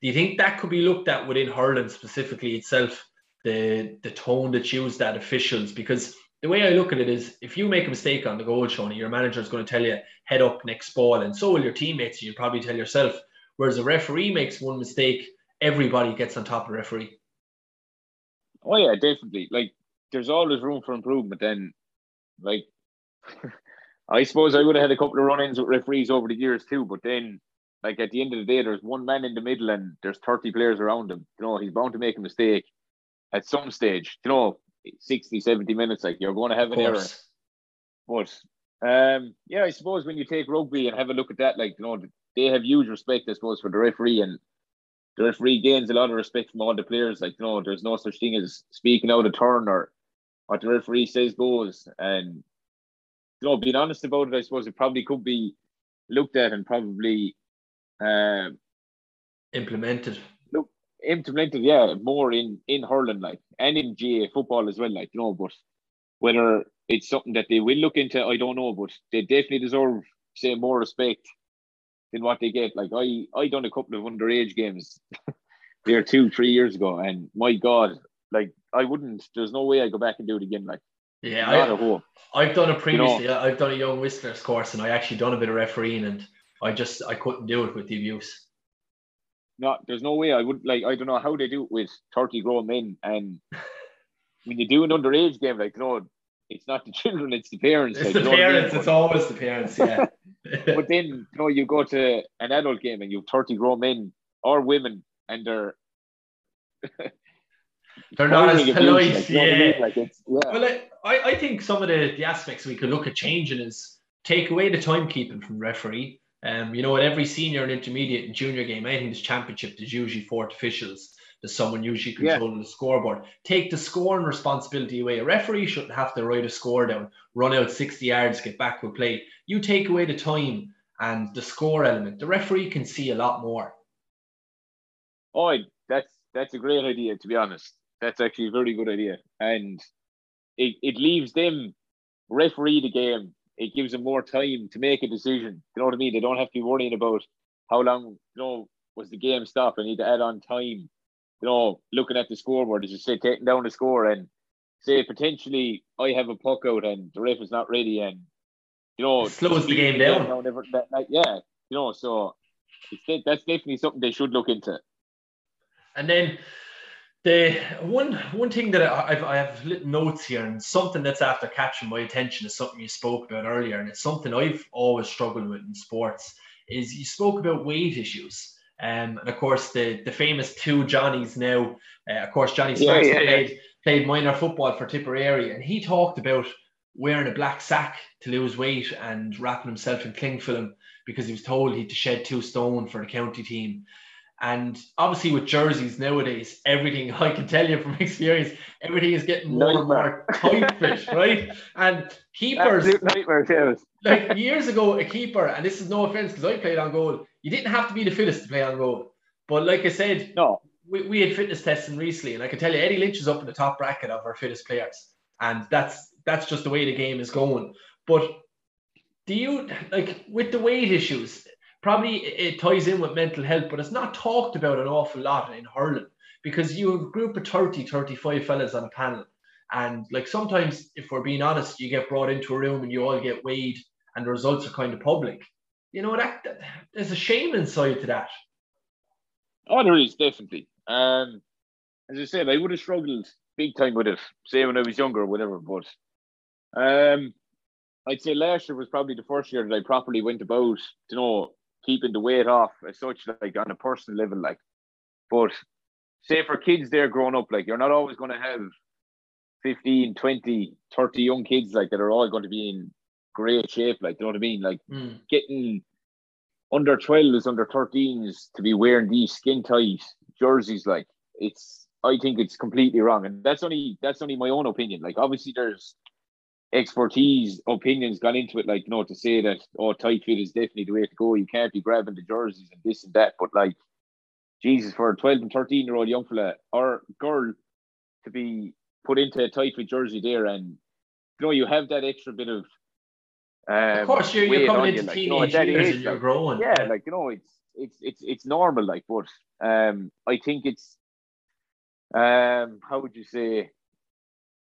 Do you think that could be looked at within hurling specifically itself? The the tone that's used at officials because the way I look at it is if you make a mistake on the goal, Seanie, your manager is going to tell you head up next ball, and so will your teammates. You'll probably tell yourself. Whereas a referee makes one mistake, everybody gets on top of the referee. Oh yeah, definitely. Like there's always room for improvement. Then, like, I suppose I would have had a couple of run-ins with referees over the years too. But then, like at the end of the day, there's one man in the middle and there's 30 players around him. You know, he's bound to make a mistake at some stage. You know, 60, 70 minutes, like you're going to have an error. But um, yeah, I suppose when you take rugby and have a look at that, like you know, they have huge respect, I suppose, for the referee, and the referee gains a lot of respect from all the players. Like you know, there's no such thing as speaking out of turn or what the referee says goes. And you know, being honest about it, I suppose it probably could be looked at and probably um, implemented implemented, yeah, more in in hurling, like and in GAA football as well, like you know. But whether it's something that they will look into, I don't know. But they definitely deserve, say, more respect than what they get. Like I, I done a couple of underage games there two, three years ago, and my God, like I wouldn't. There's no way I go back and do it again. Like yeah, I, I've done it previously. You know, I've done a young whistlers course, and I actually done a bit of refereeing and I just I couldn't do it with the abuse. No, there's no way I would like. I don't know how they do it with 30 grown men, and when you do an underage game, like you know, it's not the children, it's the parents. It's like, the you know what I mean? parents. It's always the parents. Yeah. but then you know you go to an adult game and you have 30 grown men or women and they're They're not as polite. like, you know I mean? Yeah. Like it's yeah. Well, I, I I think some of the, the aspects we could look at changing is take away the timekeeping from referee. Um, you know, at every senior and intermediate and junior game, I think this championship, there's usually fourth officials. There's someone usually Yeah. controlling the scoreboard. Take the scoring responsibility away. A referee shouldn't have to write a score down, run out 60 yards, get back with play. You take away the time and the score element. The referee can see a lot more. Oh, that's that's a great idea. To be honest, that's actually a very good idea, and it, it leaves them referee the game. It gives them more time to make a decision. You know what I mean? They don't have to be worrying about how long. You know, was the game stopped? I need to add on time. You know, looking at the scoreboard, as you say, taking down the score and say potentially I have a puck out and the ref is not ready, and you know It slows the game down. every- that, that, yeah, you know, so it's, that's definitely something they should look into. And then the one one thing that I, I've, I have little notes here, and something that's after catching my attention is something you spoke about earlier, and it's something I've always struggled with in sports. Is you spoke about weight issues, um, and of course the the famous two Johnnies now. Uh, of course, Johnny Yeah, Starks yeah, yeah. played played minor football for Tipperary, and he talked about wearing a black sack to lose weight and wrapping himself in cling film because he was told he had to shed two stone for the county team. And obviously, with jerseys nowadays, everything I can tell you from experience, everything is getting more and more tight fit, right? And keepers, nightmare, yes. like years ago, a keeper, and this is no offense because I played on goal, you didn't have to be the fittest to play on goal. But like I said, No, we, we had fitness testing recently, and I can tell you Eddie Lynch is up in the top bracket of our fittest players, and that's that's just the way the game is going. But do you like with the weight issues? Probably it ties in with mental health, but it's not talked about an awful lot in hurling because you have a group of 30, 35 fellas on a panel. And like sometimes, if we're being honest, you get brought into a room and you all get weighed, and the results are kind of public. You know that, that there's a shame inside to that. oh, there is definitely. Um, as I said, I would have struggled big time with it, say when I was younger or whatever. But um, I'd say last year was probably the first year that I properly went about, you know, keeping the weight off as such, like on a personal level, like. But say for kids there growing up, like you're not always going to have 15, 20, 30 young kids like that are all going to be in great shape, like you know what I mean? Like Mm. getting under 12s, under 13s to be wearing these skin tight jerseys, like it's I think it's completely wrong. And that's only that's only my own opinion. Like obviously there's expertise, opinions gone into it, like you know, to say that oh tight fit is definitely the way to go. You can't be grabbing the jerseys and this and that. But like Jesus, for a 12 and 13 year old young fella or girl to be put into a tight fit jersey there and you know you have that extra bit of um, Of course, you're, you're coming you, into like, you know, teenage years age, and you're like, growing. yeah, like you know, it's it's it's it's normal, like, but um, I think it's um, how would you say,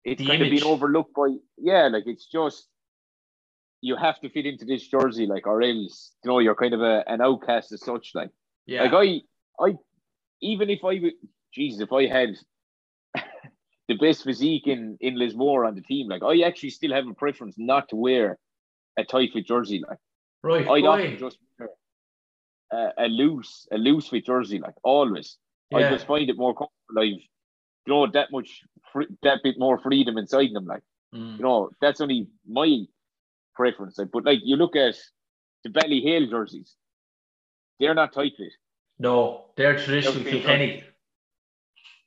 it's The kind of been overlooked by, yeah, like it's just you have to fit into this jersey, like, or else you know you're kind of a, an outcast as such, like, yeah. like I, I, even if I, would- Jesus, if I had the best physique in in Lismore on the team, like, I actually still have a preference not to wear a tight fit jersey, like. right. I'd why? often just wear a, a loose, a loose fit jersey, like always. I just find it more comfortable. I've, you know, that much, free, that bit more freedom inside them. Like, Mm. you know, that's only my preference. Like, but like, you look at the Ballyhale jerseys, they're not tight fit. No, they're traditional Kilkenny.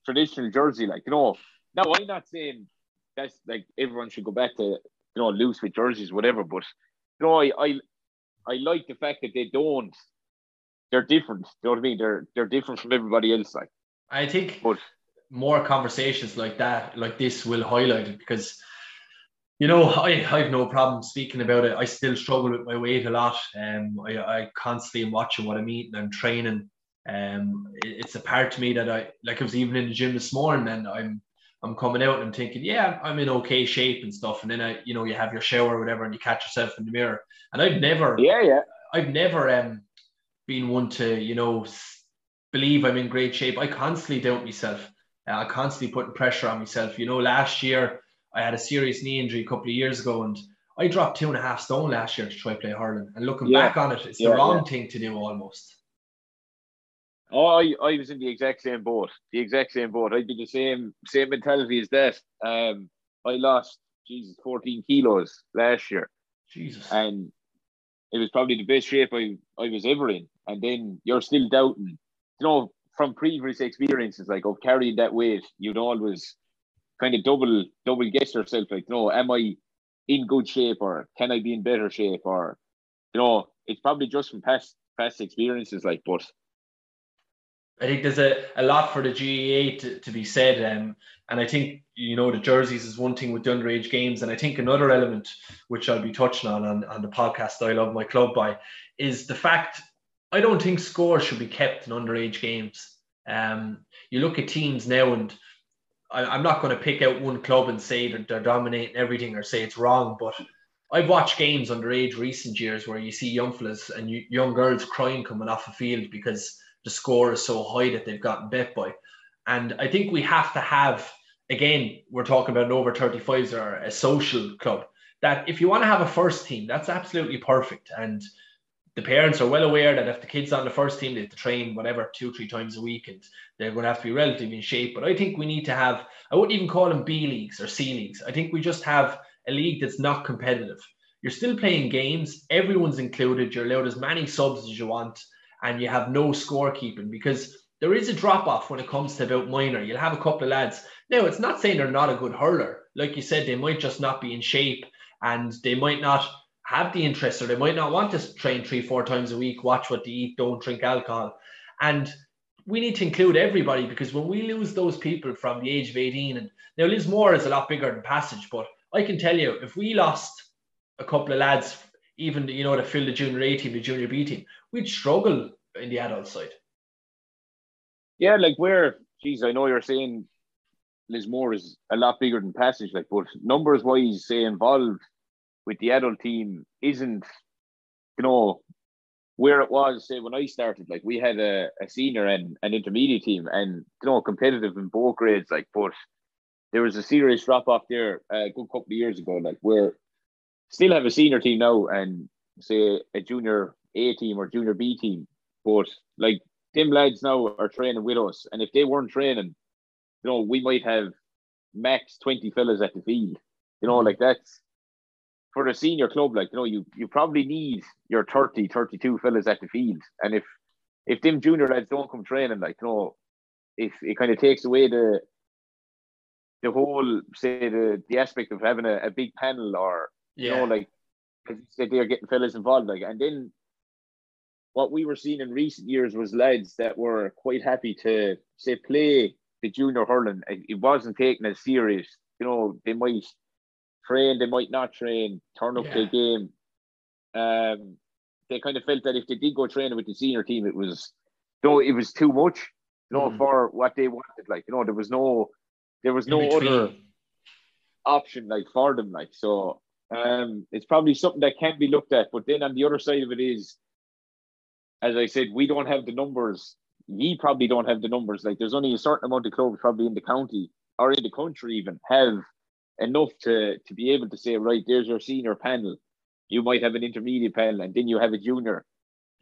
Traditional jersey, like, you know. Now, I'm not saying that's like everyone should go back to, you know, loose fit jerseys, whatever. But you know, I, I, I like the fact that they don't. They're different. You know what I mean? They're they're different from everybody else. Like, I think but more conversations like that, like this, will highlight it because, you know, I, I have no problem speaking about it. I still struggle with my weight a lot. Um, I, I constantly am watching what I'm eating and training. Um, it- it's a part to me that I like. I was even in the gym this morning, and I'm I'm coming out and I'm thinking, yeah, I'm in okay shape and stuff. And then I, you know, you have your shower or whatever, and you catch yourself in the mirror. And I've never, yeah, yeah. I've never um, been one to, you know, believe I'm in great shape. I constantly doubt myself. Uh, I constantly putting pressure on myself. You know, last year I had a serious knee injury a couple of years ago, and I dropped two and a half stone last year to try play hurling. And looking yeah. back on it, it's yeah, the wrong yeah. thing to do almost. Oh, I, I was in the exact same boat. The exact same boat. I'd be the same same mentality as that. Um, I lost Jesus 14 kilos last year. Jesus. And it was probably the best shape I, I was ever in. And then you're still doubting. You know, from previous experiences, like of carrying that weight, you'd always kind of double double guess yourself, like, no, am I in good shape or can I be in better shape? Or, you know, it's probably just from past past experiences, like, but I think there's a, a lot for the GAA to, to be said. Um, and I think, you know, the jerseys is one thing with the underage games. And I think another element, which I'll be touching on, on on the podcast I love my club by, is the fact I don't think scores should be kept in underage games. Um, you look at teams now, and I, am not going to pick out one club and say that they're dominating everything or say it's wrong, but I've watched games underage recent years where you see young fellas and young girls crying coming off the field because the score is so high that they've gotten bet by. And I think we have to have, again, we're talking about an over 35s or a social club, that if you want to have a first team, that's absolutely perfect. And the parents are well aware that if the kid's on the first team, they have to train whatever two, three times a week and they're going to have to be relatively in shape. But I think we need to have, I wouldn't even call them B leagues or C leagues. I think we just have a league that's not competitive. You're still playing games, everyone's included, you're allowed as many subs as you want and you have no scorekeeping because there is a drop off when it comes to about minor. You'll have a couple of lads. Now, it's not saying they're not a good hurler. Like you said, they might just not be in shape and they might not have the interest or they might not want to train three, four times a week, watch what they eat, don't drink alcohol. And we need to include everybody because when we lose those people from the age of 18, and now Lismore is a lot bigger than Passage, but I can tell you if we lost a couple of lads, even you know, to fill the junior A team, the junior B team, we'd struggle in the adult side. Yeah, like where, geez, I know you're saying Lismore is a lot bigger than Passage, like, but numbers wise, say involved with the adult team isn't, you know, where it was, say, when I started. Like, we had a, a senior and an intermediate team, and you know, competitive in both grades. Like, but there was a serious drop off there uh, a good couple of years ago. Like, we're still have a senior team now, and say a junior A team or junior B team, but like them lads now are training with us, and if they weren't training, you know, we might have max twenty fellas at the field. You know, mm-hmm. like that's for a senior club. Like you know, you you probably need your 30, 32 fellas at the field, and if if them junior lads don't come training, like you know, if it kind of takes away the the whole say the the aspect of having a, a big panel or yeah. you know like they're getting fellas involved like and then what we were seeing in recent years was lads that were quite happy to say play the junior hurling. It wasn't taken as serious. You know, they might train, they might not train, turn up yeah. game. Um, they kind of felt that if they did go training with the senior team, it was no, it was too much. You know, mm. for what they wanted. Like, you know, there was no, there was no other option like for them. Like, so um, it's probably something that can be looked at. But then on the other side of it is as I said, we don't have the numbers. Ye probably don't have the numbers. Like there's only a certain amount of clubs probably in the county or in the country even have enough to to be able to say, right, there's your senior panel. You might have an intermediate panel, and then you have a junior,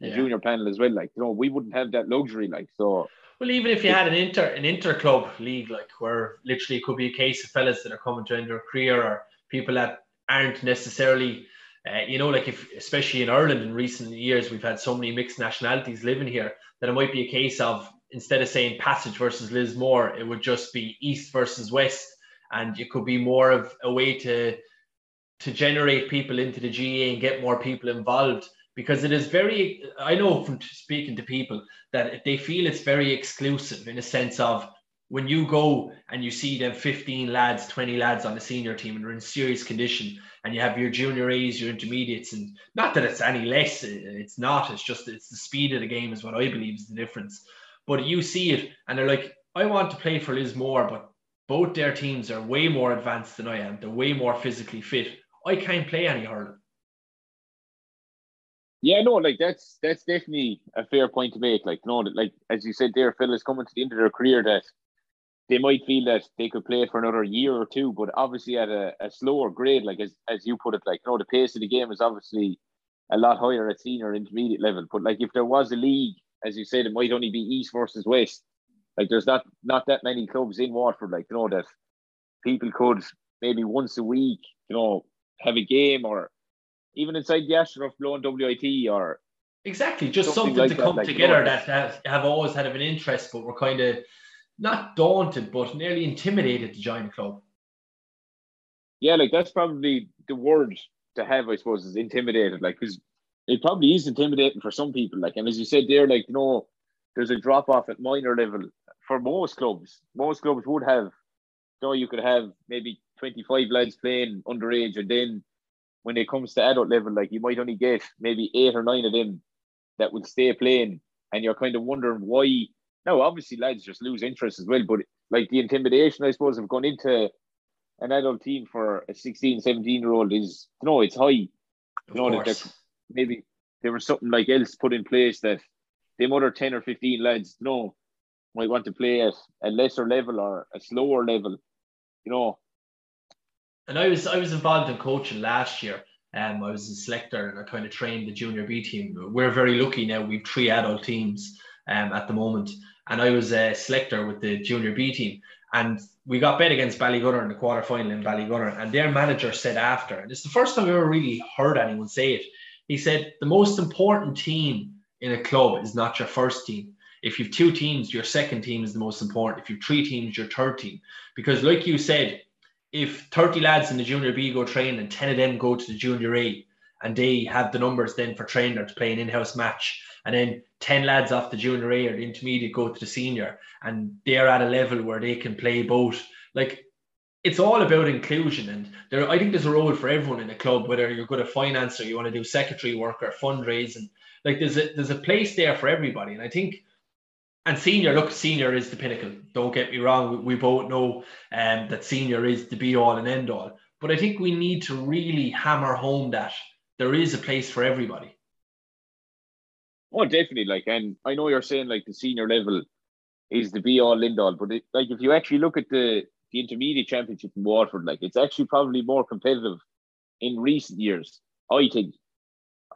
yeah. a junior panel as well. Like you know, we wouldn't have that luxury. Like so. Well, even if you had an inter an inter club league, like where literally it could be a case of fellas that are coming to end their career or people that aren't necessarily uh, you know, like if especially in Ireland in recent years, we've had so many mixed nationalities living here that it might be a case of instead of saying Passage versus Lismore, it would just be East versus West, and it could be more of a way to to generate people into the GAA and get more people involved because it is very I know from speaking to people that they feel it's very exclusive in a sense of when you go and you see them 15 lads, 20 lads on the senior team and they're in serious condition, and you have your junior A's, your intermediates, and not that it's any less, uh, it's not, it's just it's the speed of the game is what I believe is the difference. But you see it, and they're like, I want to play for Liz Lismore, but both their teams are way more advanced than I am. They're way more physically fit. I can't play any hurling. Yeah, no, like that's that's definitely a fair point to make. Like, no, like as you said, there, fellas coming to the end of their career that they might feel that they could play for another year or two, but obviously at a, a slower grade, like as, as you put it, like you know, the pace of the game is obviously a lot higher at senior intermediate level. But like if there was a league, as you said, it might only be East versus West. Like there's not not that many clubs in Waterford, like you know, that people could maybe once a week, you know, have a game or even inside the Astronaut blowing WIT or exactly just something, something like to come like, together you know, that have, have always had of an interest, but we're kind of not daunted, but nearly intimidated to join the club. Yeah, like that's probably the word to have, I suppose, is intimidated. Like, because it probably is intimidating for some people. Like, and as you said there, like, you know, there's a drop off at minor level for most clubs. Most clubs would have, you know, you could have maybe 25 lads playing underage, and then when it comes to adult level, like, you might only get maybe eight or nine of them that would stay playing, and you're kind of wondering why now, obviously, lads just lose interest as well, but like the intimidation, I suppose, of going into an adult team for a 16, 17 year old is, you know, it's high. You know, that maybe there was something like else put in place that them other 10 or 15 lads, you know, might want to play at a lesser level or a slower level, you know. And I was I was involved in coaching last year. Um, I was a selector and I kind of trained the junior B team. We're very lucky now. We've three adult teams um, at the moment and I was a selector with the junior B team. And we got bet against Ballygunner in the quarter final in Ballygunner. And their manager said after, and it's the first time I ever really heard anyone say it. He said, The most important team in a club is not your first team. If you've two teams, your second team is the most important. If you've three teams, your third team. Because, like you said, if 30 lads in the junior B go train and 10 of them go to the junior A, and they have the numbers then for trainer to play an in-house match and then 10 lads off the junior A or the intermediate go to the senior and they're at a level where they can play both like it's all about inclusion and there I think there's a role for everyone in the club whether you're good at finance or you want to do secretary work or fundraising like there's a there's a place there for everybody and I think and senior look senior is the pinnacle don't get me wrong we, we both know um, that senior is the be all and end all but I think we need to really hammer home that there is a place for everybody. Oh, definitely. Like, and I know you're saying like the senior level is the be all and end all, but it, like if you actually look at the the intermediate championship in Waterford, like it's actually probably more competitive in recent years. I think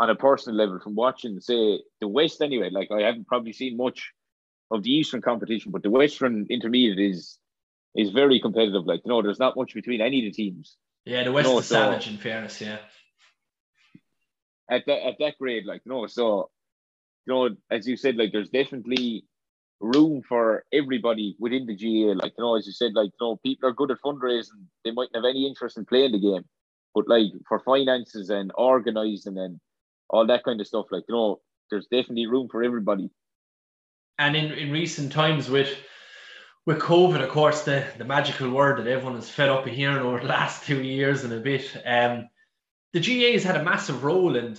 on a personal level from watching, say the West anyway. Like I haven't probably seen much of the Eastern competition, but the Western intermediate is is very competitive. Like you know, there's not much between any of the teams. Yeah, the West you know, is so, savage. In fairness, yeah at that at that grade, like you know, so you know, as you said, like there's definitely room for everybody within the GAA. Like you know, as you said, like you know, people are good at fundraising. They mightn't have any interest in playing the game, but like for finances and organizing and all that kind of stuff, like you know, there's definitely room for everybody. And in, in recent times with with COVID, of course, the, the magical word that everyone is fed up of hearing over the last two years and a bit, um, the GAA has had a massive role, and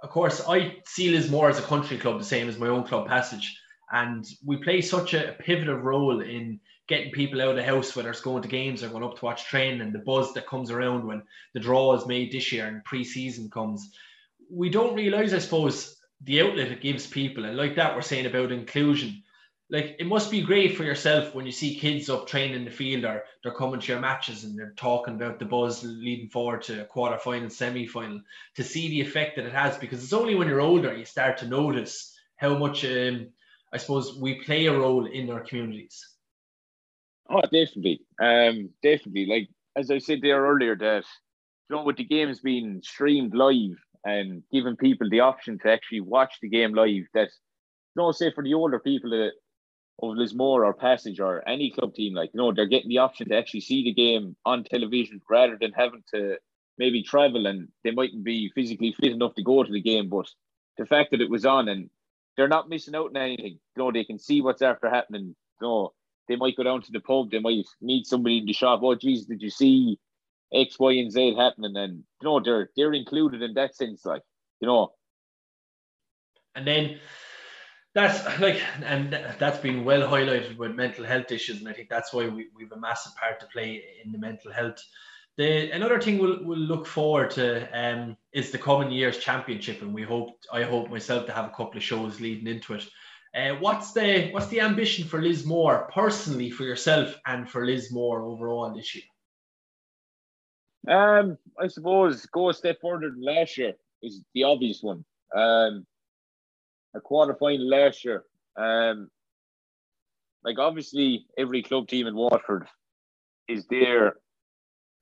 of course, I see Lismore as a country club, the same as my own club Passage, and we play such a pivotal role in getting people out of the house, whether it's going to games or going up to watch training, and the buzz that comes around when the draw is made this year and pre-season comes. We don't realise, I suppose, the outlet it gives people, and like that, we're saying about inclusion like it must be great for yourself when you see kids up training in the field or they're coming to your matches and they're talking about the buzz leading forward to quarter final, semi final, to see the effect that it has because it's only when you're older you start to notice how much um, I suppose we play a role in our communities. Oh, definitely, um, definitely. Like as I said there earlier, that you know, with the games being streamed live and giving people the option to actually watch the game live, that you know, say for the older people that of Lismore or Passage or any club team, like you know, they're getting the option to actually see the game on television rather than having to maybe travel and they mightn't be physically fit enough to go to the game. But the fact that it was on and they're not missing out on anything. You know, they can see what's after happening. You know, they might go down to the pub, they might meet somebody in the shop. Oh geez, did you see X, Y, and Z happening? And you know, they're they're included in that sense, like, you know. And then that's like, and that's been well highlighted with mental health issues, and I think that's why we, we have a massive part to play in the mental health The another thing we'll, we'll look forward to um, is the coming year's championship, and we hope I hope myself to have a couple of shows leading into it. Uh, what's the what's the ambition for Lismore personally for yourself and for Liz Moore overall this year? Um, I suppose go a step further than last year is the obvious one. Um, a quarter final last year. Um, like obviously every club team in Waterford is there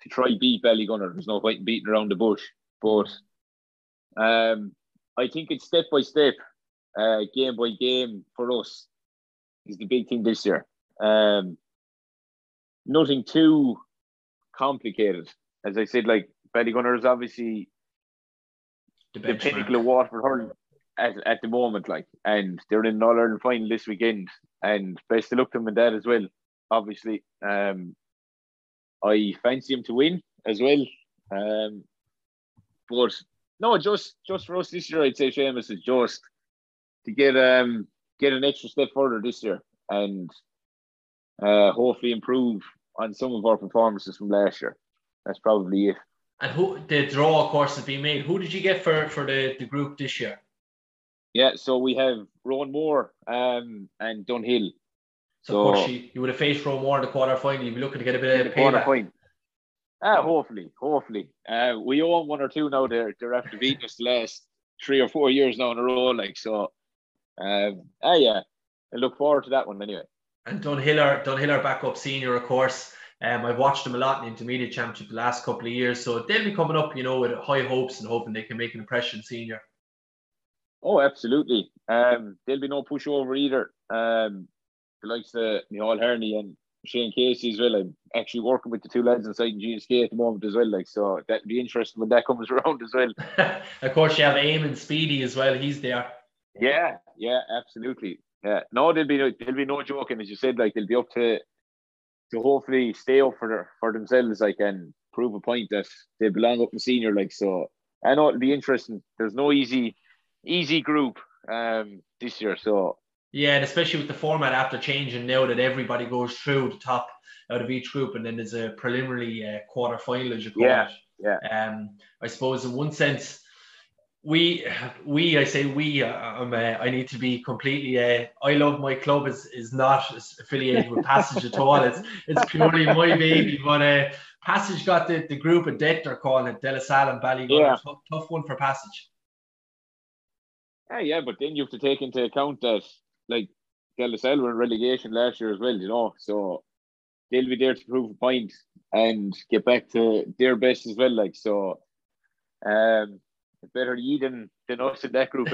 to try beat Ballygunner. There's no point in beating around the bush, but um, I think it's step by step, uh, game by game for us is the big thing this year. Um, nothing too complicated. As I said, like Ballygunner is obviously the, the pinnacle of Waterford hurling at, at the moment, like, and they're in an All Ireland final this weekend, and best of luck to them in that as well. Obviously, um, I fancy him to win as well. Um, but no, just just for us this year, I'd say Seamus is just to get um get an extra step further this year and uh, hopefully improve on some of our performances from last year. That's probably it. And who the draw, of course, has been made. Who did you get for for the, the group this year? Yeah, so we have Roanmore um, and Dunhill. So, so of course you, you would have faced Roanmore in the quarter final. You'd be looking to get a bit of the quarter final. Uh, hopefully, hopefully. Uh, we own one or two now. They're they're after beating us the last three or four years now in a row. Like so, um, uh, yeah. I look forward to that one anyway. And Dunhill are Dunhill are back up senior, of course. Um, I've watched them a lot in the intermediate championship the last couple of years, so they'll be coming up, you know, with high hopes and hoping they can make an impression senior. Oh, absolutely. Um, there'll be no pushover either. Um, the likes of Nihal Herney and Shane Casey as well. I'm actually working with the two lads inside in GSK at the moment as well. Like so, that'd be interesting when that comes around as well. of course, you have Aim and Speedy as well. He's there. Yeah, yeah, absolutely. Yeah, no, there'll be no, there'll be no joking as you said. Like they'll be up to to hopefully stay up for their, for themselves. Like and prove a point that they belong up in senior. Like so, I know it'll be interesting. There's no easy easy group um, this year. So yeah, and especially with the format after changing now that everybody goes through the top out of each group, and then there's a preliminary uh, quarter final, as you call yeah, it. Yeah. Um, I suppose in one sense, we we I say we uh, I'm, uh, I need to be completely. Uh, I love my club is is not affiliated with Passage at all. It's it's purely my baby, but. Uh, Passage got the, the group of debt they're calling it, De La Salle and Ballygunner. Yeah. Tough, tough one for Passage. Yeah, yeah, but then you have to take into account that like De La Salle were in relegation last year as well, you know. So they'll be there to prove a point and get back to their best as well. Like so, um, better you than than us in that group.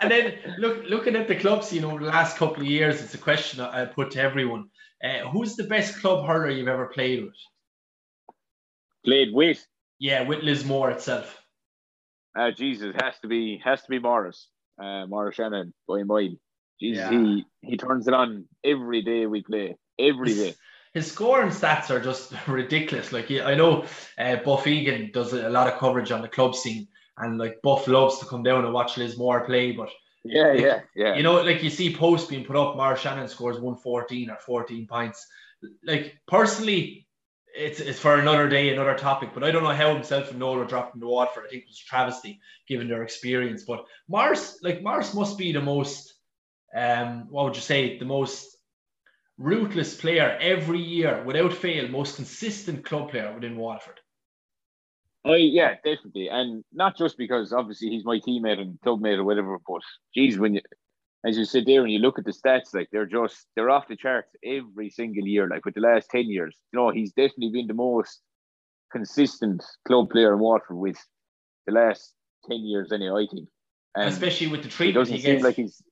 and then look looking at the clubs, you know, the last couple of years, it's a question I put to everyone. Uh, who's the best club hurler you've ever played with? Played with? Yeah, with Lismore itself. Uh, Jesus has to be has to be Maurice, uh, Maurice Shanahan by mile. Jesus, yeah. he he turns it on every day we play, every day. His scoring stats are just ridiculous. Like I know, uh, Buff Egan does a lot of coverage on the club scene, and like Buff loves to come down and watch Lismore play. But yeah, like, yeah, yeah. You know, like you see posts being put up. Maurice Shanahan scores one fourteen or fourteen points. Like personally, it's it's for another day, another topic. But I don't know how himself and Nola dropped into Waterford. I think it was travesty given their experience. But Mars, like Mars, must be the most, um, what would you say, the most ruthless player every year, without fail, most consistent club player within Waterford. Oh yeah, definitely, and not just because obviously he's my teammate and clubmate or whatever. But geez, when you as you sit there and you look at the stats, like they're just they're off the charts every single year. Like with the last ten years, you know, he's definitely been the most consistent club player in Waterford with the last ten years. Anyway, I think, and especially with the treatment, he seem like he's.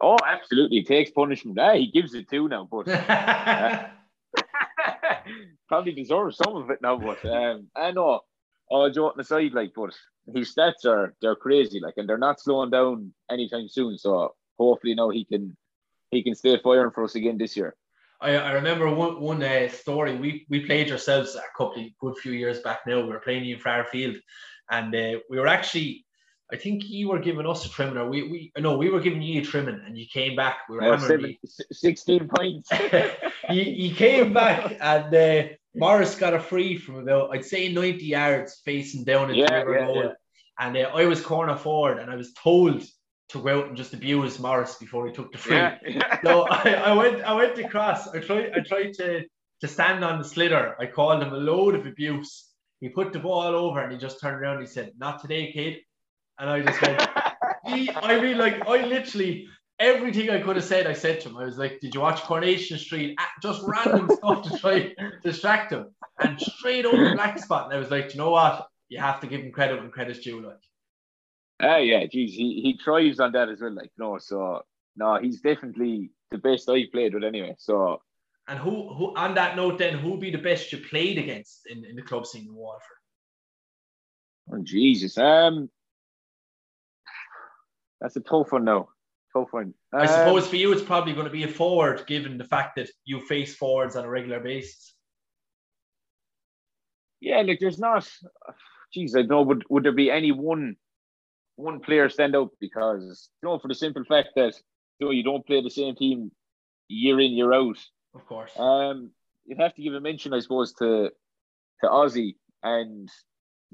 Oh, absolutely, he takes punishment. Ah, he gives it too now, but uh, probably deserves some of it now. But um, I know all joking aside, like, but his stats are they're crazy, like, and they're not slowing down anytime soon. So hopefully, now he can he can stay firing for us again this year. I, I remember one one uh, story. We we played ourselves a couple good few years back. Now we were playing in Fairfield, and uh, we were actually I think you were giving us a trimming, or we, we no, we were giving you a trimming, and you came back. We were Uh, hammering 16 points. you, you came back, and uh, Maurice got a free from about, I'd say, 90 yards facing down Yeah, the river yeah, goal. yeah. And uh, I was corner forward, and I was told to go out and just abuse Maurice before he took the free. yeah. So I, I went I went across. I tried I tried to to stand on the sliotar. I called him a load of abuse. He put the ball over and he just turned around and he said, Not today, kid. And I just went, I mean, like I literally everything I could have said, I said to him. I was like, Did you watch Coronation Street? Just random stuff to try to distract him. And straight over the black spot. And I was like, "Do you know what? You have to give him credit when credit's due. Like Ah, yeah, geez, he, he thrives on that as well. Like, no, so no, he's definitely the best I've played with anyway. So and who who on that note then, who'd be the best you played against in, in the club scene in Waterford? oh, Jesus. Um that's a tough one now. Tough one. I Um, suppose for you, it's probably going to be a forward, given the fact that you face forwards on a regular basis. Yeah, like there's not. Geez, I don't know. Would would there be any one one player stand out? Because you know, for the simple fact that you know you don't play the same team year in year out. Of course. Um, you'd have to give a mention, I suppose, to to Ozzy and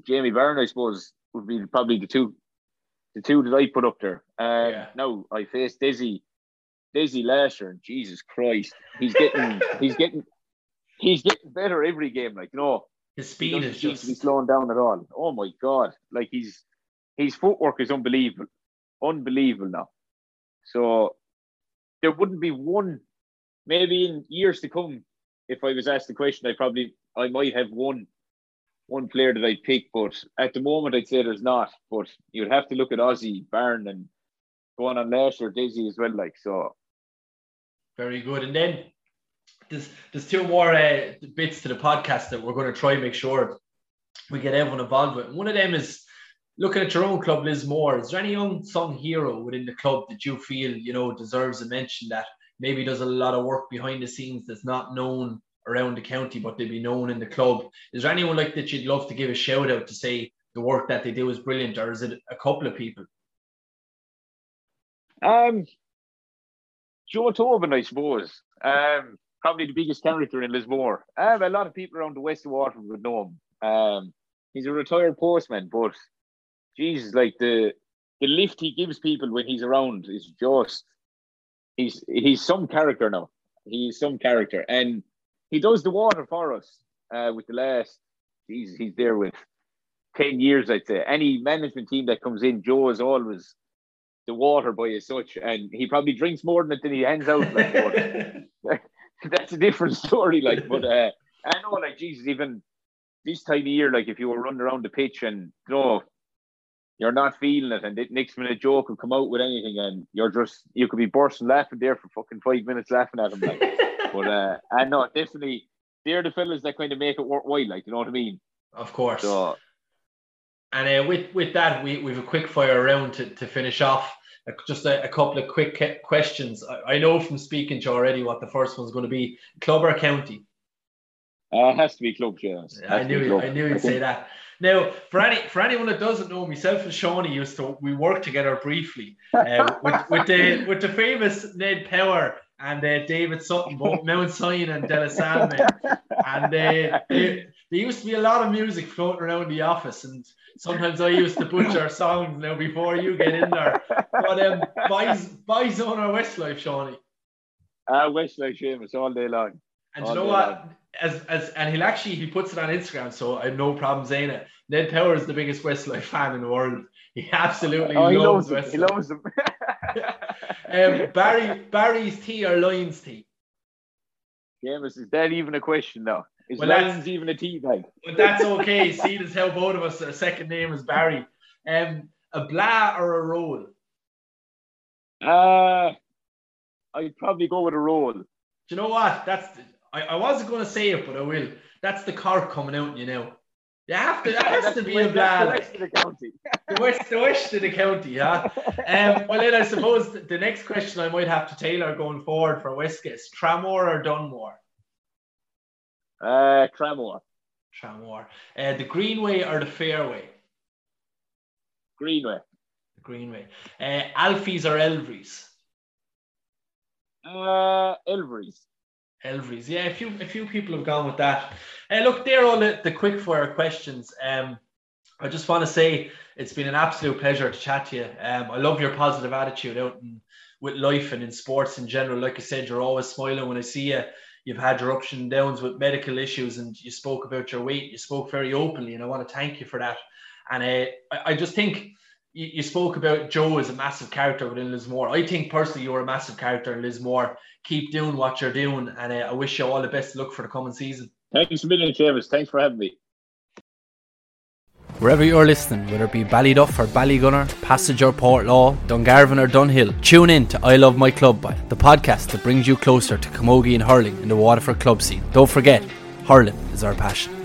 Jamie Barron. I suppose would be probably the two the two that I put up there. Um, Yeah. Now I faced Dizzy Dizzy last year, and Jesus Christ, he's getting he's getting he's getting better every game. Like you know, His speed is to be slowing down at all. Oh my god! Like he's his footwork is unbelievable, unbelievable now. So there wouldn't be one. Maybe in years to come, if I was asked the question, I probably I might have one one player that I'd pick, but at the moment I'd say there's not. But you'd have to look at Ozzy, Barn, and going on last or Dizzy as well. Like so, very good. And then there's there's two more uh, bits to the podcast that we're going to try and make sure we get everyone involved with. One of them is looking at your own club, Liz Lismore. Is there any unsung hero within the club that you feel you know deserves a mention that maybe does a lot of work behind the scenes that's not known around the county, but they'd be known in the club? Is there anyone like that you'd love to give a shout out to say the work that they do is brilliant, or is it a couple of people? Um, Joe Tobin, I suppose. Um, probably the biggest character in Lismore. Um, a lot of people around the west of Waterford would know him. Um, he's a retired postman, but Jesus, like the the lift he gives people when he's around is just he's he's some character now. He's some character, and he does the water for us. Uh, with the last, Jesus, he's there with ten years, I'd say. Any management team that comes in, Joe is always the water boy as such, and he probably drinks more than it than he hands out. Like, that's a different story. Like, but uh, I know, like Jesus, even this time of year, like if you were running around the pitch and you know you're not feeling it, and the next minute Joe could come out with anything, and you're just you could be bursting laughing there for fucking five minutes laughing at him. Like, but uh, I know definitely they're the fellas that kind of make it worthwhile. Like, you know what I mean? of course. So And uh, with with that, we we have a quick fire round to, to finish off. Just a, a couple of quick questions. I, I know from speaking to you already what the first one's going to be. Club or county? uh, it has to be club, yeah. I knew club. I knew you'd say that. Now, for any for anyone that doesn't know, myself and Seanie used to we worked together briefly uh, with with the with the famous Ned Power and uh, David Sutton, both Mount Sion and De La Salle men. And uh, there, there used to be a lot of music floating around the office, and sometimes I used to butcher songs now before you get in there. But um, buys Boyzone our Westlife, Seanie. Uh, Westlife Seamus all day long. And you know what? long. As, as and he'll actually he puts it on Instagram, so I have no problem saying it. Ned Power is the biggest Westlife fan in the world. He absolutely Oh, he loves, loves them. He loves them. um, Barry Barry's tea or Lyons tea? Seamus, is that even a question though? Is Well, Lyons even a tea bag? But that's okay. See, that's how both of us. Our second name is Barry. Um, a blaa or a roll? Uh, I'd probably go with a roll. Do you know what? That's I, I wasn't going to say it, but I will. That's the cork coming out, you know. You have to. That has That's to the be way- a that's the rest of the county. the west, the west of the county, yeah. Um, well, then I suppose the, the next question I might have to tailor going forward for Westgate is Tramore or Dunmore? Uh, Tramore, Tramore. Uh, the Greenway or the Fairway? Greenway. Greenway. Uh, Alfies or Elverys? Uh, Elverys. Elverys, yeah. A few a few people have gone with that. Uh, look, they're all the, the quick fire questions. Um, I just want to say it's been an absolute pleasure to chat to you. Um, I love your positive attitude out in, with life and in sports in general. Like I said, you're always smiling when I see you. You've had your ups and downs with medical issues, and you spoke about your weight. You spoke very openly, and I want to thank you for that. And uh, I, I just think you, you, spoke about Joe as a massive character within Lismore. I think personally you're a massive character in Lismore. Keep doing what you're doing, and uh, I wish you all the best luck for the coming season. Thanks a million, Seamus. Thanks for having me. Wherever you're listening, whether it be Ballyduff or Ballygunner, Passage or Portlaw, Dungarvan or Dunhill, tune in to I Loves Me Club Boi the podcast that brings you closer to Camogie and hurling in the Waterford club scene. Don't forget, hurling is our passion.